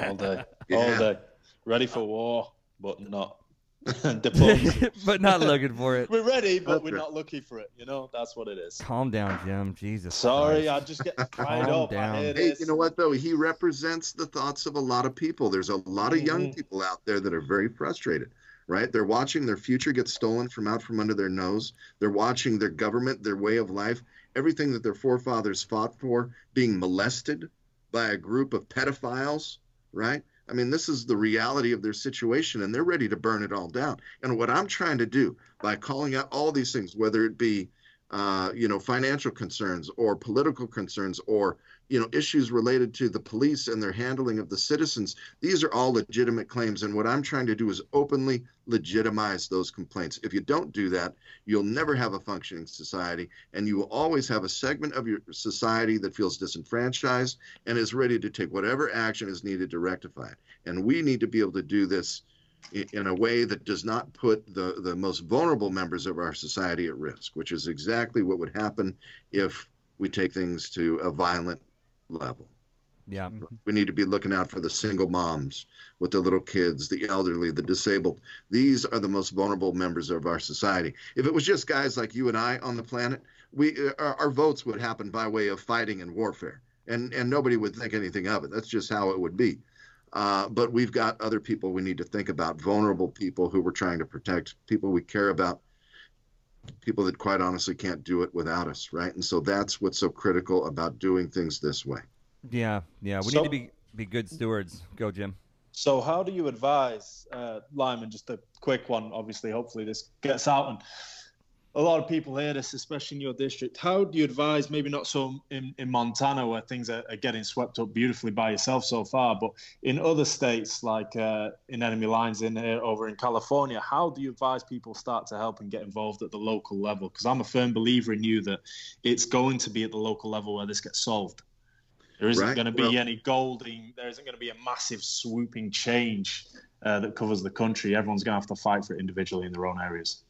all day, all day. Ready for war, but not but not looking for it. we're ready, but That's we're right. not looking for it. You know, that's what it is. Calm down, Jim. Jesus. Sorry, Christ. I just get fired Calm up. down. Hey, this. you know what though? He represents the thoughts of a lot of people. There's a lot of young Mhm. people out there that are very frustrated, right? They're watching their future get stolen from out from under their nose. They're watching their government, their way of life, everything that their forefathers fought for being molested by a group of pedophiles, right? I mean, this is the reality of their situation, and they're ready to burn it all down. And what I'm trying to do by calling out all these things, whether it be, uh, you know, financial concerns or political concerns or you know issues related to the police and their handling of the citizens. These are all legitimate claims and what i'm trying to do is openly legitimize those complaints. If you don't do that you'll never have a functioning society and you will always have a segment of your society that feels disenfranchised and is ready to take whatever action is needed to rectify it. And we need to be able to do this in a way that does not put the, the most vulnerable members of our society at risk, which is exactly what would happen if we take things to a violent level. Yeah. We need to be looking out for the single moms with the little kids, the elderly, the disabled. These are the most vulnerable members of our society. If it was just guys like you and I on the planet, we uh, our, our votes would happen by way of fighting and warfare, and and nobody would think anything of it. That's just how it would be. Uh, but we've got other people we need to think about, vulnerable people who we're trying to protect, people we care about, people that quite honestly can't do it without us, right? And so that's what's so critical about doing things this way. Yeah. Yeah. We So- need to be be good stewards. Go, Jim. So, how do you advise, uh, Lyman? Just a quick one. Obviously, hopefully, this gets out, and a lot of people hear this, especially in your district. How do you advise? Maybe not so in, in Montana, where things are, are getting swept up beautifully by yourself so far, but in other states like uh, in enemy lines in here over in California. How do you advise people start to help and get involved at the local level? Because I'm a firm believer in you that it's going to be at the local level where this gets solved. There isn't Right. going to be Well- any golding. There isn't going to be a massive swooping change uh, that covers the country. Everyone's going to have to fight for it individually in their own areas.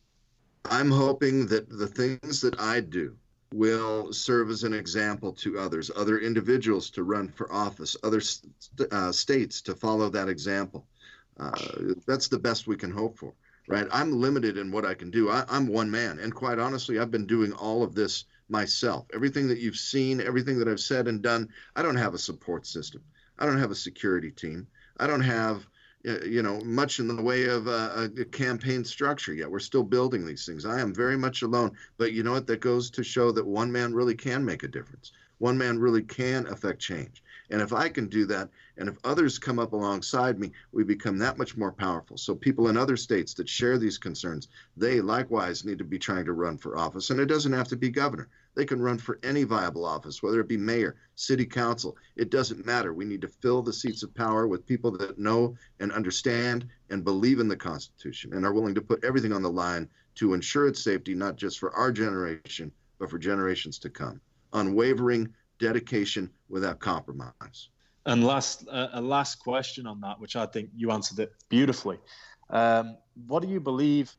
I'm hoping that the things that I do will serve as an example to others, other individuals to run for office, other st- uh, states to follow that example. Uh, that's the best we can hope for, right? I'm limited in what I can do. I, I'm one man, and quite honestly, I've been doing all of this myself. Everything that you've seen, everything that I've said and done, I don't have a support system. I don't have a security team. I don't have you know, much in the way of uh, a campaign structure yet. We're still building these things. I am very much alone, but you know what? That goes to show that one man really can make a difference. One man really can affect change. And if I can do that, and if others come up alongside me, we become that much more powerful. So people in other states that share these concerns, they likewise need to be trying to run for office. And it doesn't have to be governor. They can run for any viable office, whether it be mayor, city council. It doesn't matter. We need to fill the seats of power with people that know and understand and believe in the Constitution and are willing to put everything on the line to ensure its safety, not just for our generation, but for generations to come. Unwavering dedication without compromise. And last, uh, a last question on that, which I think you answered it beautifully. Um, what do you believe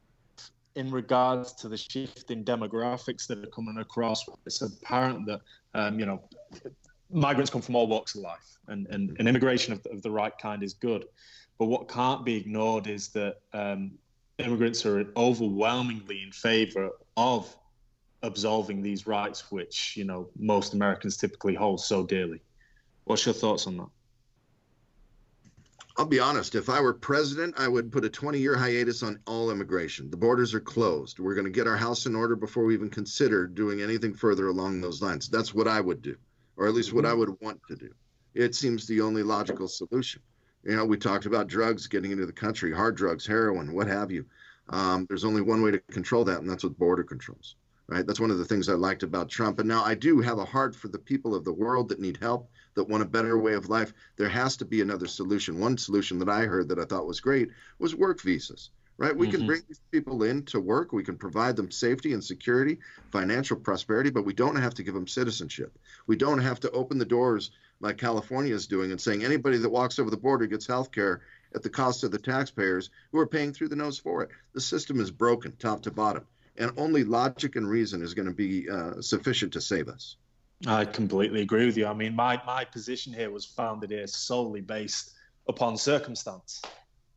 in regards to the shift in demographics that are coming across? It's apparent that um, you know migrants come from all walks of life, and, and, and immigration of, of the right kind is good. But what can't be ignored is that um, immigrants are overwhelmingly in favor of absolving these rights, which you know most Americans typically hold so dearly. What's your thoughts on that? I'll be honest. If I were president, I would put a 20-year hiatus on all immigration. The borders are closed. We're going to get our house in order before we even consider doing anything further along those lines. That's what I would do, or at least what I would want to do. It seems the only logical solution. You know, we talked about drugs getting into the country, hard drugs, heroin, what have you. Um, there's only one way to control that, and that's with border controls. Right? That's one of the things I liked about Trump. And now I do have a heart for the people of the world that need help, that want a better way of life. There has to be another solution. One solution that I heard that I thought was great was work visas. Right? We mm-hmm. can bring these people in to work. We can provide them safety and security, financial prosperity, but we don't have to give them citizenship. We don't have to open the doors like California is doing and saying anybody that walks over the border gets health care at the cost of the taxpayers who are paying through the nose for it. The system is broken top to bottom, and only logic and reason is going to be uh, sufficient to save us. I completely agree with you. I mean, my, my position here was founded here solely based upon circumstance.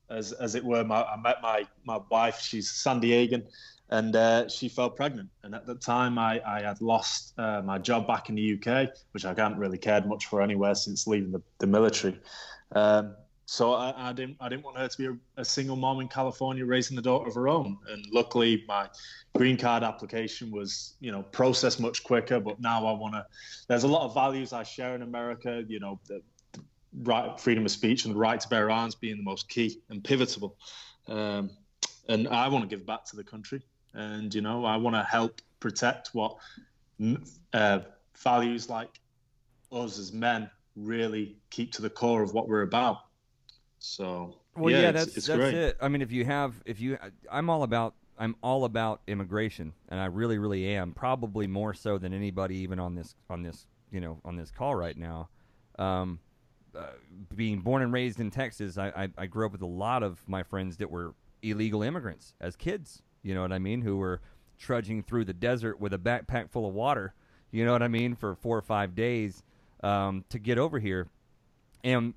As, as it were, my, I met my, my wife, she's San Diegan, and uh, she fell pregnant. And at the time, I, I had lost uh, my job back in the UK, which I hadn't really cared much for anywhere since leaving the, the military. Um, so I, I, didn't I didn't want her to be a, a, single mom in California raising a daughter of her own. And luckily, my green card application was you know processed much quicker. But now I want to. There's a lot of values I share in America. You know, the, the right freedom of speech and the right to bear arms being the most key and pivotal. Um, and I want to give back to the country. And you know, I want to help protect what uh, values like us as men really keep to the core of what we're about. So well, yeah, yeah it's, that's it's that's great. it. I mean, if you have, if you, I'm all about, I'm all about immigration, and I really, really am. Probably more so than anybody, even on this, on this, you know, on this call right now. Um, uh, being born and raised in Texas, I, I, I grew up with a lot of my friends that were illegal immigrants as kids. You know what I mean? Who were trudging through the desert with a backpack full of water. You know what I mean? For four or five days um, to get over here, and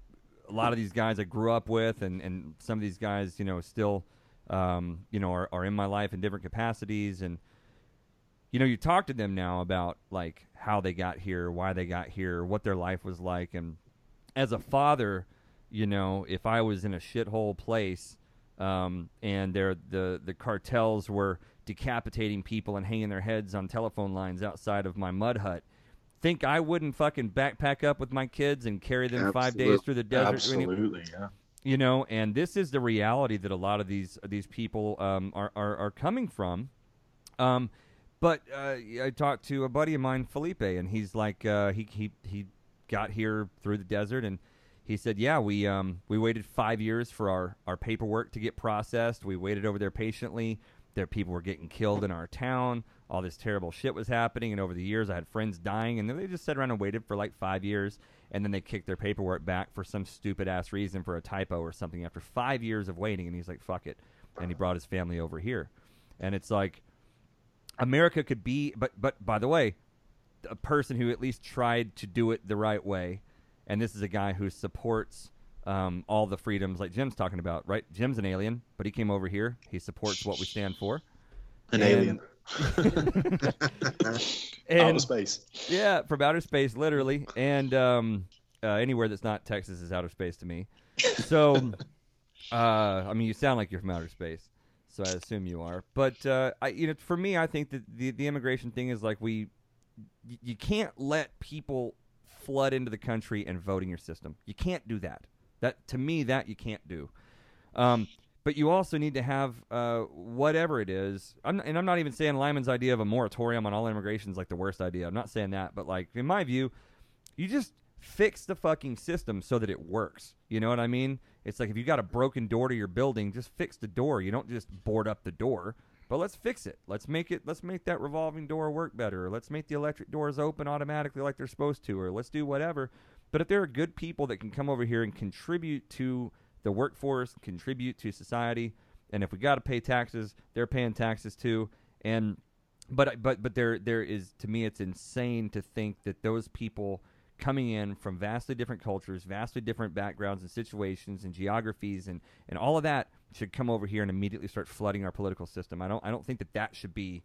a lot of these guys I grew up with, and, and some of these guys, you know, still, um, you know, are, are in my life in different capacities. And, you know, you talk to them now about like how they got here, why they got here, what their life was like. And as a father, you know, if I was in a shithole place um, and there the, the cartels were decapitating people and hanging their heads on telephone lines outside of my mud hut – think I wouldn't fucking backpack up with my kids and carry them Absolutely. five days through the desert? Absolutely, yeah. You know, and this is the reality that a lot of these these people um, are, are, are coming from. Um, but uh, I talked to a buddy of mine, Felipe, and he's like, uh, he he he got here through the desert, and he said, yeah, we um, we waited five years for our our paperwork to get processed. We waited over there patiently. There, people were getting killed in our town all this terrible shit was happening, and over the years, I had friends dying, and then they just sat around and waited for like five years, and then they kicked their paperwork back for some stupid ass reason for a typo or something after five years of waiting, and he's like, "Fuck it," and he brought his family over here, and it's like America could be, but but by the way, a person who at least tried to do it the right way, and this is a guy who supports. Um, all the freedoms like Jim's talking about, right? Jim's an alien, but he came over here. He supports what we stand for. An and, alien. and, outer space. Yeah, from outer space, literally, and um, uh, anywhere that's not Texas is outer space to me. So, uh, I mean, you sound like you're from outer space, so I assume you are. But uh, I, you know, for me, I think that the the immigration thing is like we, y- you can't let people flood into the country and vote in your system. You can't do that. That to me, that you can't do. Um, but you also need to have uh, whatever it is. I'm, and I'm not even saying Lyman's idea of a moratorium on all immigration is like the worst idea. I'm not saying that, but like in my view, you just fix the fucking system so that it works. You know what I mean? It's like if you got a broken door to your building, just fix the door. You don't just board up the door. But let's fix it. Let's make it. Let's make that revolving door work better. Let's make the electric doors open automatically like they're supposed to. Or let's do whatever. But if there are good people that can come over here and contribute to the workforce, contribute to society, and if we got to pay taxes, they're paying taxes too. And but but but there there is to me it's insane to think that those people coming in from vastly different cultures, vastly different backgrounds and situations and geographies and, and all of that should come over here and immediately start flooding our political system. I don't I don't think that that should be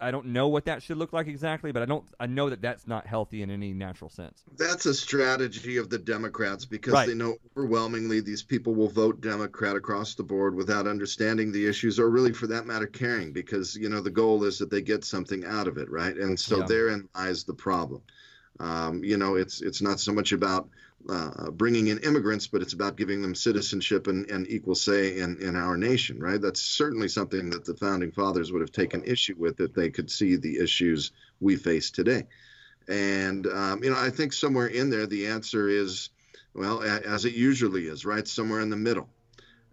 I don't know what that should look like exactly, but I don't I know that that's not healthy in any natural sense. That's a strategy of the Democrats because Right. they know overwhelmingly these people will vote Democrat across the board without understanding the issues or really for that matter caring because you know the goal is that they get something out of it, right? And so Yeah. therein lies the problem. Um, you know, it's it's not so much about uh, bringing in immigrants, but it's about giving them citizenship and, and equal say in, in our nation, right? That's certainly something that the founding fathers would have taken issue with if they could see the issues we face today. And, um, you know, I think somewhere in there, the answer is, well, as it usually is, right? Somewhere in the middle.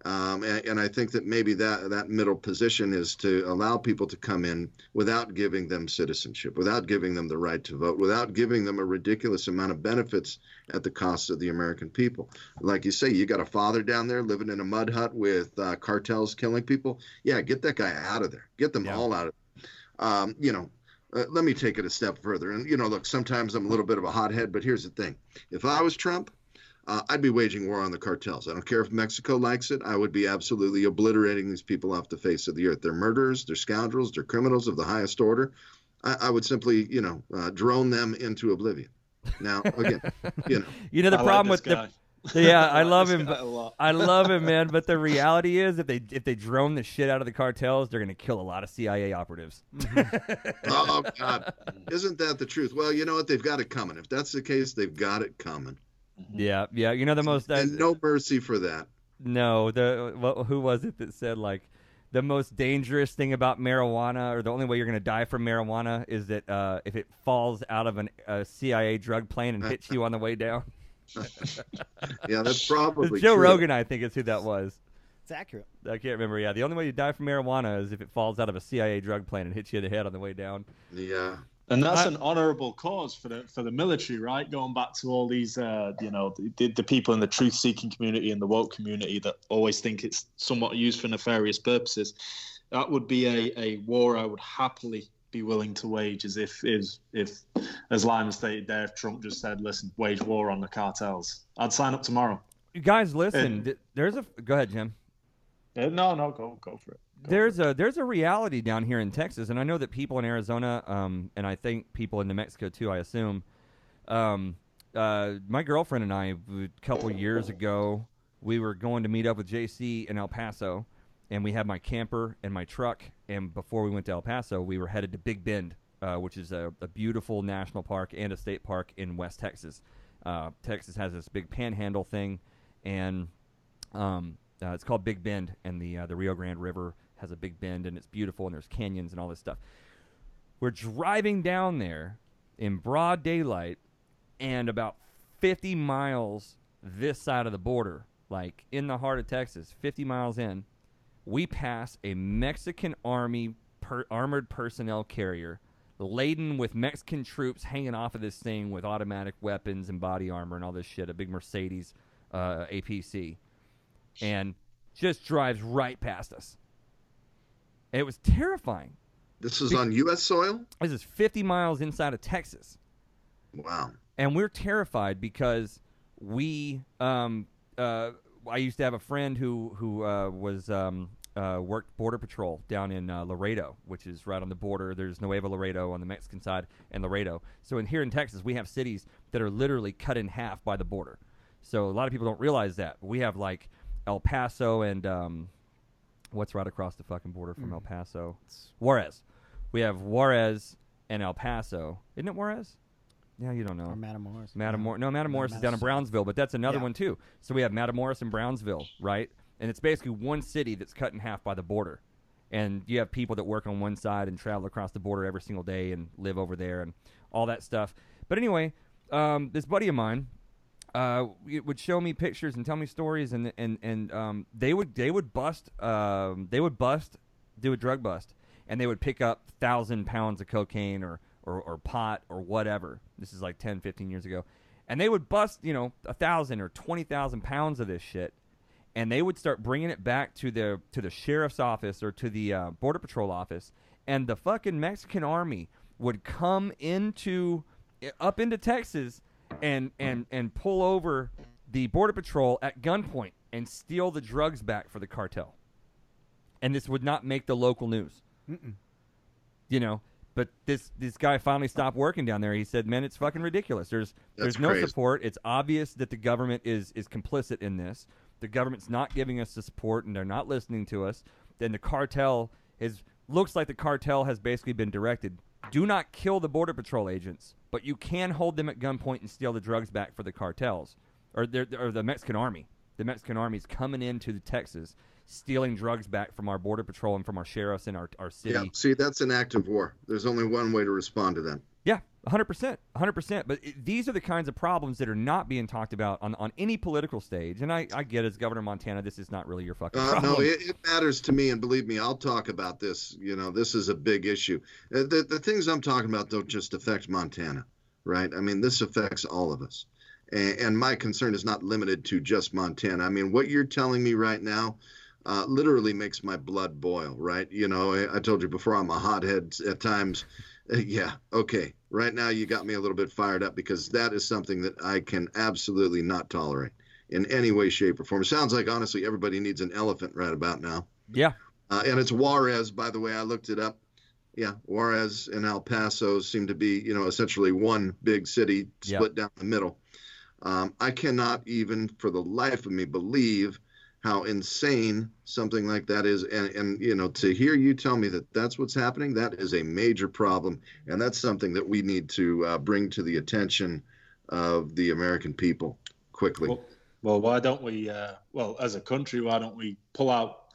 Um, and, and I think that maybe that, that middle position is to allow people to come in without giving them citizenship, without giving them the right to vote, without giving them a ridiculous amount of benefits at the cost of the American people. Like you say, you got a father down there living in a mud hut with uh, cartels killing people. Yeah, get that guy out of there. Get them Yeah. all out of there. Um, you know, uh, let me take it a step further. And, you know, look, sometimes I'm a little bit of a hothead, but here's the thing. If I was Trump, uh, I'd be waging war on the cartels. I don't care if Mexico likes it. I would be absolutely obliterating these people off the face of the earth. They're murderers, they're scoundrels, they're criminals of the highest order. I, I would simply, you know, uh, drone them into oblivion. Now, again, you know, You know the I problem like with this the yeah, I love him. but- I love him, man. But the reality is, if they if they drone the shit out of the cartels, they're gonna kill a lot of CIA operatives. oh God, isn't that the truth? Well, you know what? They've got it coming. If that's the case, they've got it coming. Yeah, yeah. You know the most. Uh, And no mercy for that. no, the what, who was it that said like the most dangerous thing about marijuana, or the only way you're gonna die from marijuana, is that uh, if it falls out of an, a CIA drug plane and hits you on the way down. Yeah, that's probably Joe true. Rogan, I think, is who that was. It's accurate. I can't remember. Yeah, the only way you die from marijuana is if it falls out of a CIA drug plane and hits you in the head on the way down. Yeah. And that's I- an honourable cause for the for the military, right? Going back to all these, uh, you know, the, the people in the truth-seeking community and the woke community that always think it's somewhat used for nefarious purposes. That would be a, a war I would happily be willing to wage, as if is if, as Lyman stated there, if Trump just said, "Listen, wage war on the cartels," I'd sign up tomorrow. You guys, listen. And- there's a. Go ahead, Jim. Uh, no, no, go go for it. There's a there's a reality down here in Texas, and I know that people in Arizona, um, and I think people in New Mexico too. I assume. Um, uh, my girlfriend and I, a couple years ago, we were going to meet up with JC in El Paso, and we had my camper and my truck. And before we went to El Paso, we were headed to Big Bend, uh, which is a, a beautiful national park and a state park in West Texas. Uh, Texas has this big panhandle thing, and um, uh, it's called Big Bend, and the uh, the Rio Grande River has a big bend, and it's beautiful, and there's canyons and all this stuff. We're driving down there in broad daylight, and about 50 miles this side of the border, like in the heart of Texas, 50 miles in, we pass a Mexican army per- armored personnel carrier laden with Mexican troops hanging off of this thing with automatic weapons and body armor and all this shit, a big Mercedes uh, APC, and just drives right past us. It was terrifying. This is on U.S. soil. This is 50 miles inside of Texas Wow. and we're terrified because we um uh I used to have a friend who who uh, was um uh, worked border patrol down in uh, Laredo, which is right on the border. There's Nuevo Laredo on the Mexican side and Laredo. So in here in Texas, we have cities that are literally cut in half by the border. So a lot of people don't realize that. We have like El Paso and um, what's right across the fucking border from El Paso? It's Juarez. We have Juarez and El Paso. Isn't it Juarez? Yeah, you don't know. Or Matamoros. Matamoros. No, Matamoros is down in Brownsville, but that's another Yeah. one too. So we have Matamoros and Brownsville, right? And it's basically one city that's cut in half by the border. And you have people that work on one side and travel across the border every single day and live over there and all that stuff. But anyway, um, this buddy of mine uh, it would show me pictures and tell me stories, and and and um, they would they would bust um, they would bust do a drug bust, and they would pick up thousand pounds of cocaine or, or or pot or whatever. This is like 10, 15 years ago, and they would bust you know a thousand or twenty thousand pounds of this shit, and they would start bringing it back to the to the sheriff's office or to the uh, border patrol office, and the fucking Mexican army would come into up into Texas and and and pull over the border patrol at gunpoint and steal the drugs back for the cartel. And this would not make the local news. Mm-mm. You know, but this this guy finally stopped working down there. He said, "Man, it's fucking ridiculous. There's That's there's no crazy. support. It's obvious that the government is is complicit in this. The government's not giving us the support, and they're not listening to us. Then the cartel is looks like the cartel has basically been directed: do not kill the border patrol agents, but you can hold them at gunpoint and steal the drugs back for the cartels or or the Mexican army. The Mexican army is coming into Texas." Stealing drugs back from our border patrol and from our sheriffs and our, our city. Yeah, see, that's an act of war. There's only one way to respond to that. Yeah, 100%. 100%. But it, these are the kinds of problems that are not being talked about on, on any political stage. And I, I get as Governor of Montana, this is not really your fucking Uh, problem. no, it, it matters to me, and believe me, I'll talk about this. You know, this is a big issue. Uh, The, the things I'm talking about don't just affect Montana, right? I mean, this affects all of us. And, and my concern is not limited to just Montana. I mean, what you're telling me right now uh, literally makes my blood boil, right? You know, I, I told you before, I'm a hothead at times. Uh, yeah, okay. Right now, you got me a little bit fired up because that is something that I can absolutely not tolerate in any way, shape, or form. It sounds like, honestly, everybody needs an elephant right about now. yeah. Uh, and it's Juarez, by the way. I looked it up. Yeah, Juarez and El Paso seem to be, you know, essentially one big city split down the middle. Um, I cannot even, for the life of me, believe how insane something like that is. And, and you know, to hear you tell me that that's what's happening, that is a major problem, and that's something that we need to uh, bring to the attention of the American people quickly. Well, well, why don't we? Uh, well, as a country, why don't we pull out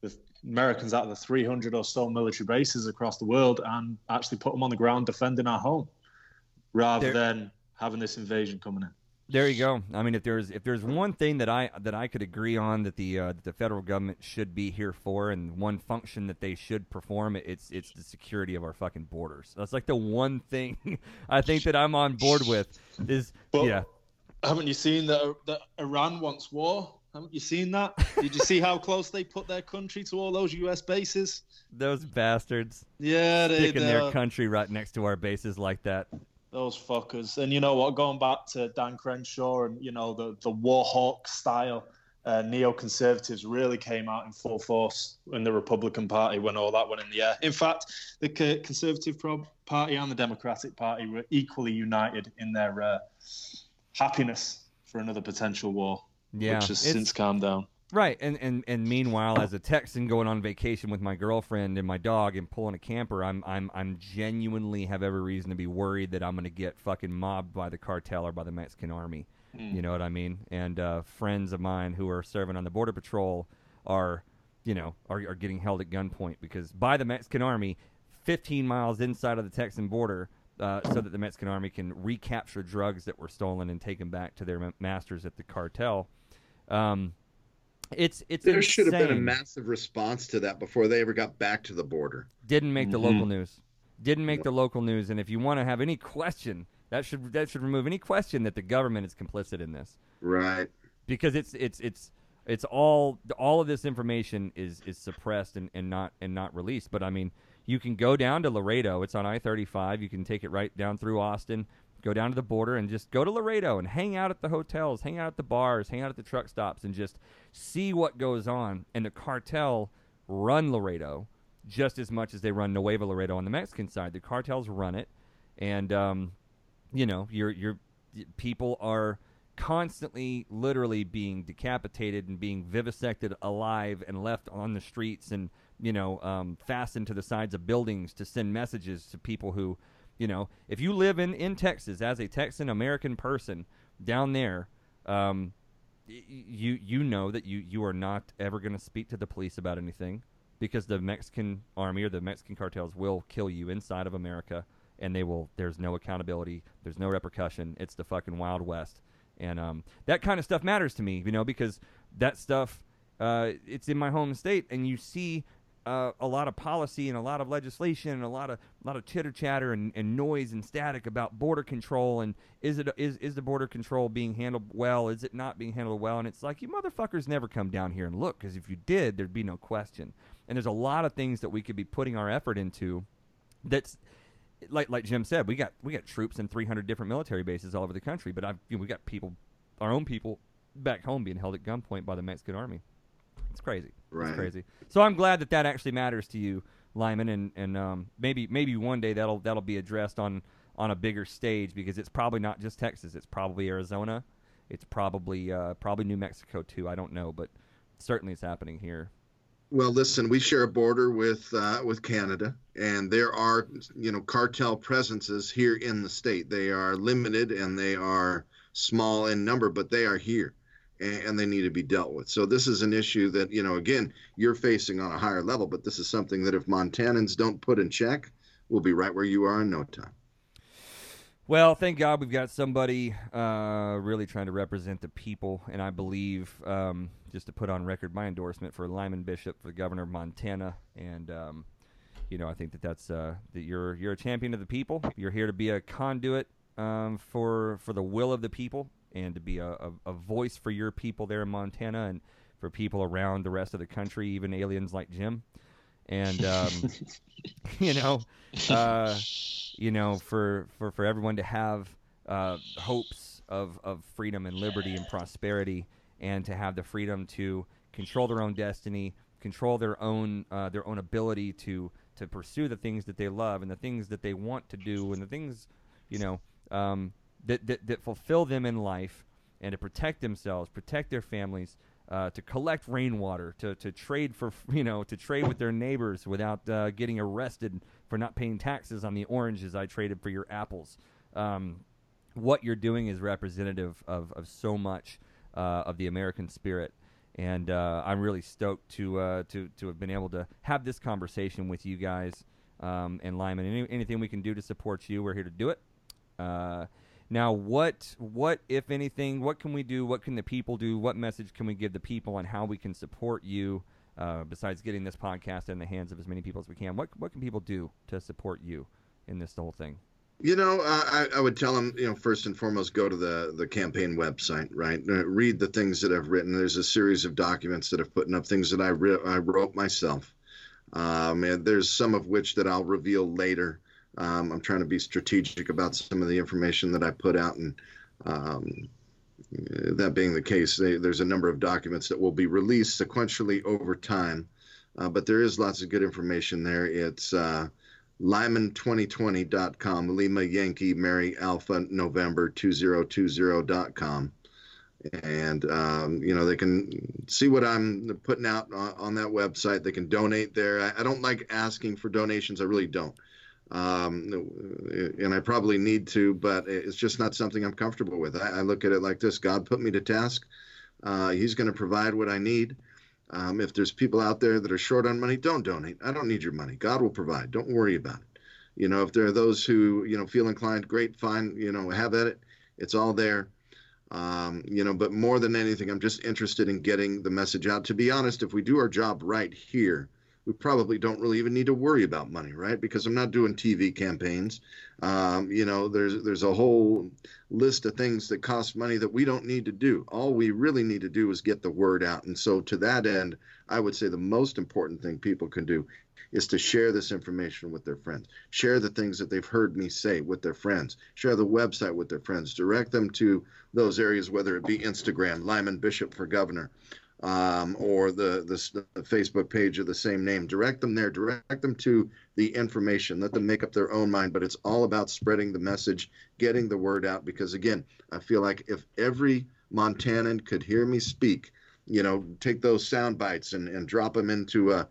the Americans out of the 300 or so military bases across the world and actually put them on the ground defending our home, rather There- than having this invasion coming in? There you go. I mean, if there's if there's one thing that I that I could agree on that the uh, that the federal government should be here for, and one function that they should perform, it's it's the security of our fucking borders. That's like the one thing I think that I'm on board with. Is yeah, haven't you seen that that Iran wants war? Haven't you seen that? Did you see how close they put their country to all those U.S. bases? those bastards Yeah, they, sticking their country right next to our bases like that. Those fuckers. And you know what? Going back to Dan Crenshaw and you know the the war hawk style, uh, neoconservatives really came out in full force in the Republican Party when all that went in the air. In fact, the Conservative Party and the Democratic Party were equally united in their uh, happiness for another potential war, Yeah, which has since calmed down. Right, and, and and meanwhile, as a Texan going on vacation with my girlfriend and my dog and pulling a camper, I'm I'm I'm genuinely have every reason to be worried that I'm going to get fucking mobbed by the cartel or by the Mexican army. You know what I mean? And uh, friends of mine who are serving on the border patrol are, you know, are are getting held at gunpoint because by the Mexican army, 15 miles inside of the Texan border. Uh, so that the Mexican army can recapture drugs that were stolen and taken back to their masters at the cartel. Um, it's it's there should have been a massive response to that before they ever got back to the border. Didn't make the Mhm. local news. Didn't make the local news. And if you want to have any question, that should that should remove any question that the government is complicit in this, Right. because it's it's it's it's all all of this information is is suppressed and, and not and not released. But I mean, you can go down to Laredo. It's on I thirty five. You can take it right down through Austin. Go down to the border and just go to Laredo and hang out at the hotels, hang out at the bars, hang out at the truck stops, and just see what goes on. And the cartel run Laredo just as much as they run Nuevo Laredo on the Mexican side. The cartels run it, and um, you know, your your people are constantly, literally being decapitated and being vivisected alive and left on the streets and you know um, fastened to the sides of buildings to send messages to people who, you know, if you live in in Texas as a Texan American person down there. Um, you you know that you you are not ever going to speak to the police about anything because the Mexican army or the Mexican cartels will kill you inside of America and they will there's no accountability there's no repercussion it's the fucking wild west and um, that kind of stuff matters to me you know because that stuff uh, it's in my home state and you see uh, a lot of policy and a lot of legislation and a lot of a lot of chitter chatter and, and noise and static about border control and is it is is the border control being handled well? Is it not being handled well? And it's like you motherfuckers never come down here and look because if you did, there'd be no question. And there's a lot of things that we could be putting our effort into that's like like Jim said, we got we got troops in 300 different military bases all over the country, but I've you know, we got people, our own people, back home being held at gunpoint by the Mexican army. It's crazy. Right. It's crazy. So I'm glad that that actually matters to you, Lyman, and and um, maybe maybe one day that'll that'll be addressed on on a bigger stage because it's probably not just Texas. It's probably Arizona. It's probably uh, probably New Mexico too. I don't know, but certainly it's happening here. Well, listen, we share a border with uh, with Canada, and there are you know cartel presences here in the state. They are limited and they are small in number, but they are here, and, they need to be dealt with. So this is an issue that you know again you're facing on a higher level, but this is something that if Montanans don't put in check, we'll be right where you are in no time. Well, thank God we've got somebody uh, really trying to represent the people, and I believe, um, just to put on record my endorsement for Lyman Bishop for the governor of Montana, and um, you know I think that that's uh, that you're you're a champion of the people. You're here to be a conduit um, for for the will of the people, and to be a, a, a voice for your people there in Montana, and for people around the rest of the country, even aliens like Jim, and um, you know. Uh, you know, for, for, for everyone to have uh, hopes of, of freedom and liberty and prosperity, and to have the freedom to control their own destiny, control their own uh, their own ability to to pursue the things that they love and the things that they want to do and the things, you know, um, that, that that fulfill them in life, and to protect themselves, protect their families. Uh, to collect rainwater, to, to trade for you know to trade with their neighbors without uh, getting arrested for not paying taxes on the oranges I traded for your apples. Um, what you're doing is representative of, of so much uh, of the American spirit. And uh, I'm really stoked to, uh, to, to have been able to have this conversation with you guys um, and Lyman. Any, anything we can do to support you, we're here to do it. Now, what, what, if anything, what can we do? What can the people do? What message can we give the people on how we can support you? uh, besides getting this podcast in the hands of as many people as we can? What what can people do to support you in this whole thing? You know, I, I would tell them, you know, first and foremost, go to the the campaign website, right? Uh, read the things that I've written. There's a series of documents that I've put up, things that I re- I wrote myself. Um, and there's some of which that I'll reveal later. Um, I'm trying to be strategic about some of the information that I put out, and um, that being the case, they, there's a number of documents that will be released sequentially over time, uh, but there is lots of good information there. It's uh, Lyman2020.com, Lima Yankee Mary Alpha November 2020.com. And, um, you know, they can see what I'm putting out on, on that website. They can donate there. I, I don't like asking for donations. I really don't um, and I probably need to, but it's just not something I'm comfortable with. I, I look at it like this: God put me to task. Uh, he's going to provide what I need. Um, if there's people out there that are short on money, don't donate. I don't need your money. God will provide. Don't worry about it. You know, if there are those who you know feel inclined, great, fine. You know, have at it. It's all there. Um, you know, but more than anything, I'm just interested in getting the message out. To be honest, if we do our job right here, we probably don't really even need to worry about money, right? Because I'm not doing TV campaigns. Um, you know, there's there's a whole list of things that cost money that we don't need to do. All we really need to do is get the word out. And so, to that end, I would say the most important thing people can do is to share this information with their friends. Share the things that they've heard me say with their friends. Share the website with their friends. Direct them to those areas, whether it be Instagram, Lyman Bishop for Governor, um, or the, the, the Facebook page of the same name. Direct them there. Direct them to the information. Let them make up their own mind. But it's all about spreading the message, getting the word out. Because again, I feel like if every Montanan could hear me speak, you know, take those sound bites and, and drop them into a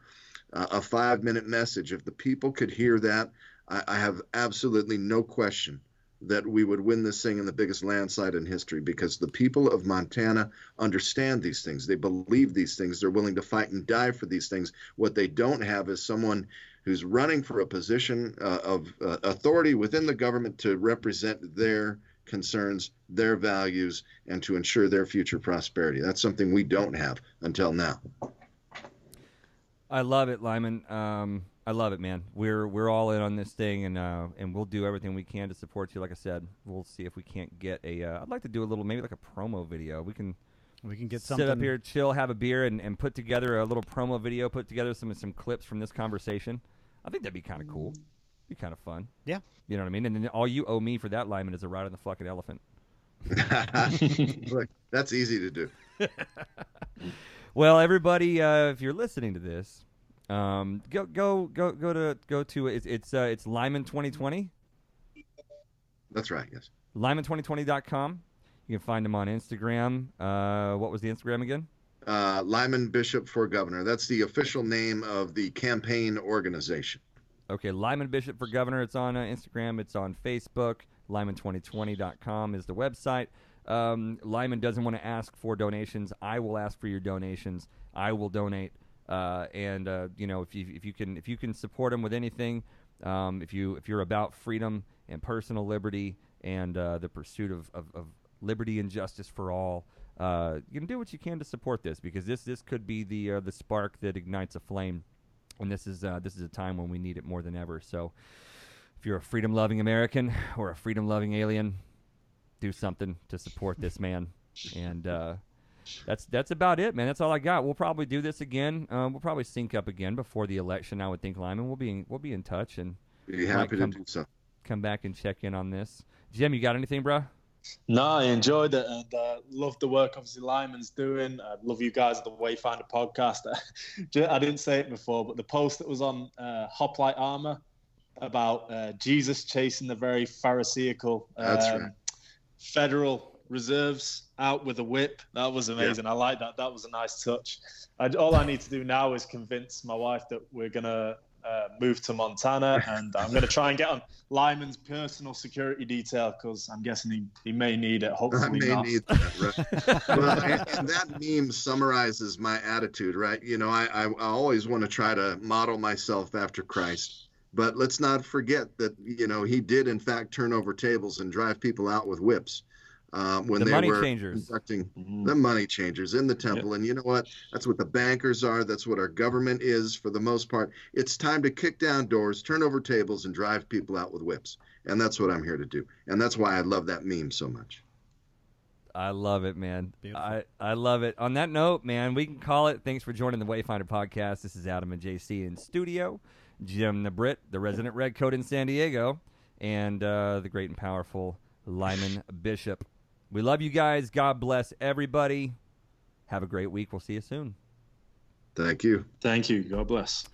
a five minute message. If the people could hear that, I, I have absolutely no question that we would win this thing in the biggest landslide in history because the people of Montana understand these things. They believe these things. They're willing to fight and die for these things. What they don't have is someone who's running for a position uh, of uh, authority within the government to represent their concerns, their values, and to ensure their future prosperity. That's something we don't have until now. I love it, Lyman. Um, I love it, man. We're we're all in on this thing, and uh, and we'll do everything we can to support you. Like I said, we'll see if we can't get a. would uh, like to do a little, maybe like a promo video. We can. We can get sit something. up here, chill, have a beer, and, and put together a little promo video. Put together some some clips from this conversation. I think that'd be kind of cool. Be kind of fun. Yeah. You know what I mean? And then all you owe me for that Lyman is a ride on the fucking elephant. Look, that's easy to do. Well, everybody, uh, if you're listening to this, um, go go go go to go to it's it's uh, it's Lyman 2020. That's right. Yes. Lyman2020.com. You can find him on Instagram. Uh, what was the Instagram again? Uh, Lyman Bishop for Governor. That's the official name of the campaign organization. Okay, Lyman Bishop for Governor. It's on uh, Instagram. It's on Facebook. Lyman2020.com is the website. Um, Lyman doesn't want to ask for donations. I will ask for your donations. I will donate. Uh, and uh, you know, if you if you can if you can support him with anything, um, if you if you're about freedom and personal liberty and uh, the pursuit of, of, of liberty and justice for all, uh, you can do what you can to support this because this this could be the uh, the spark that ignites a flame, and this is uh, this is a time when we need it more than ever. So, if you're a freedom loving American or a freedom loving alien, do something to support this man, and that's that's about it, man. That's all I got. We'll probably do this again. Um, we'll probably sync up again before the election. I would think, Lyman. We'll be in, we'll be in touch and Be might happy to come, do so. come back and check in on this. Jim, you got anything, bro? No, I enjoyed it and uh, love the work obviously Lyman's doing. I love you guys at the Wayfinder podcast. I didn't say it before, but the post that was on uh, Hoplite Armor about uh, Jesus chasing the very Pharisaical um, right. federal reserves out with a whip. That was amazing. I like that. That was a nice touch. I, all I need to do now is convince my wife that we're gonna uh, move to Montana, and I'm gonna try and get on Lyman's personal security detail because I'm guessing he, he may need it. I Hopefully may not. need that. Right? well, and, and that meme summarizes my attitude, right? You know, I, I, I always want to try to model myself after Christ, but let's not forget that you know he did in fact turn over tables and drive people out with whips uh, when The they money were changers. conducting Mhm. the money changers in the temple. And you know what? That's what the bankers are. That's what our government is for the most part. It's time to kick down doors, turn over tables, and drive people out with whips. And that's what I'm here to do. And that's why I love that meme so much. I love it, man. Beautiful. I, I love it. On that note, man, we can call it. Thanks for joining the Wayfinder podcast. This is Adam and JC in studio. Jim the Brit, the resident redcoat in San Diego, and uh, the great and powerful Lyman Bishop. We love you guys. God bless everybody. Have a great week. We'll see you soon. Thank you. Thank you. God bless.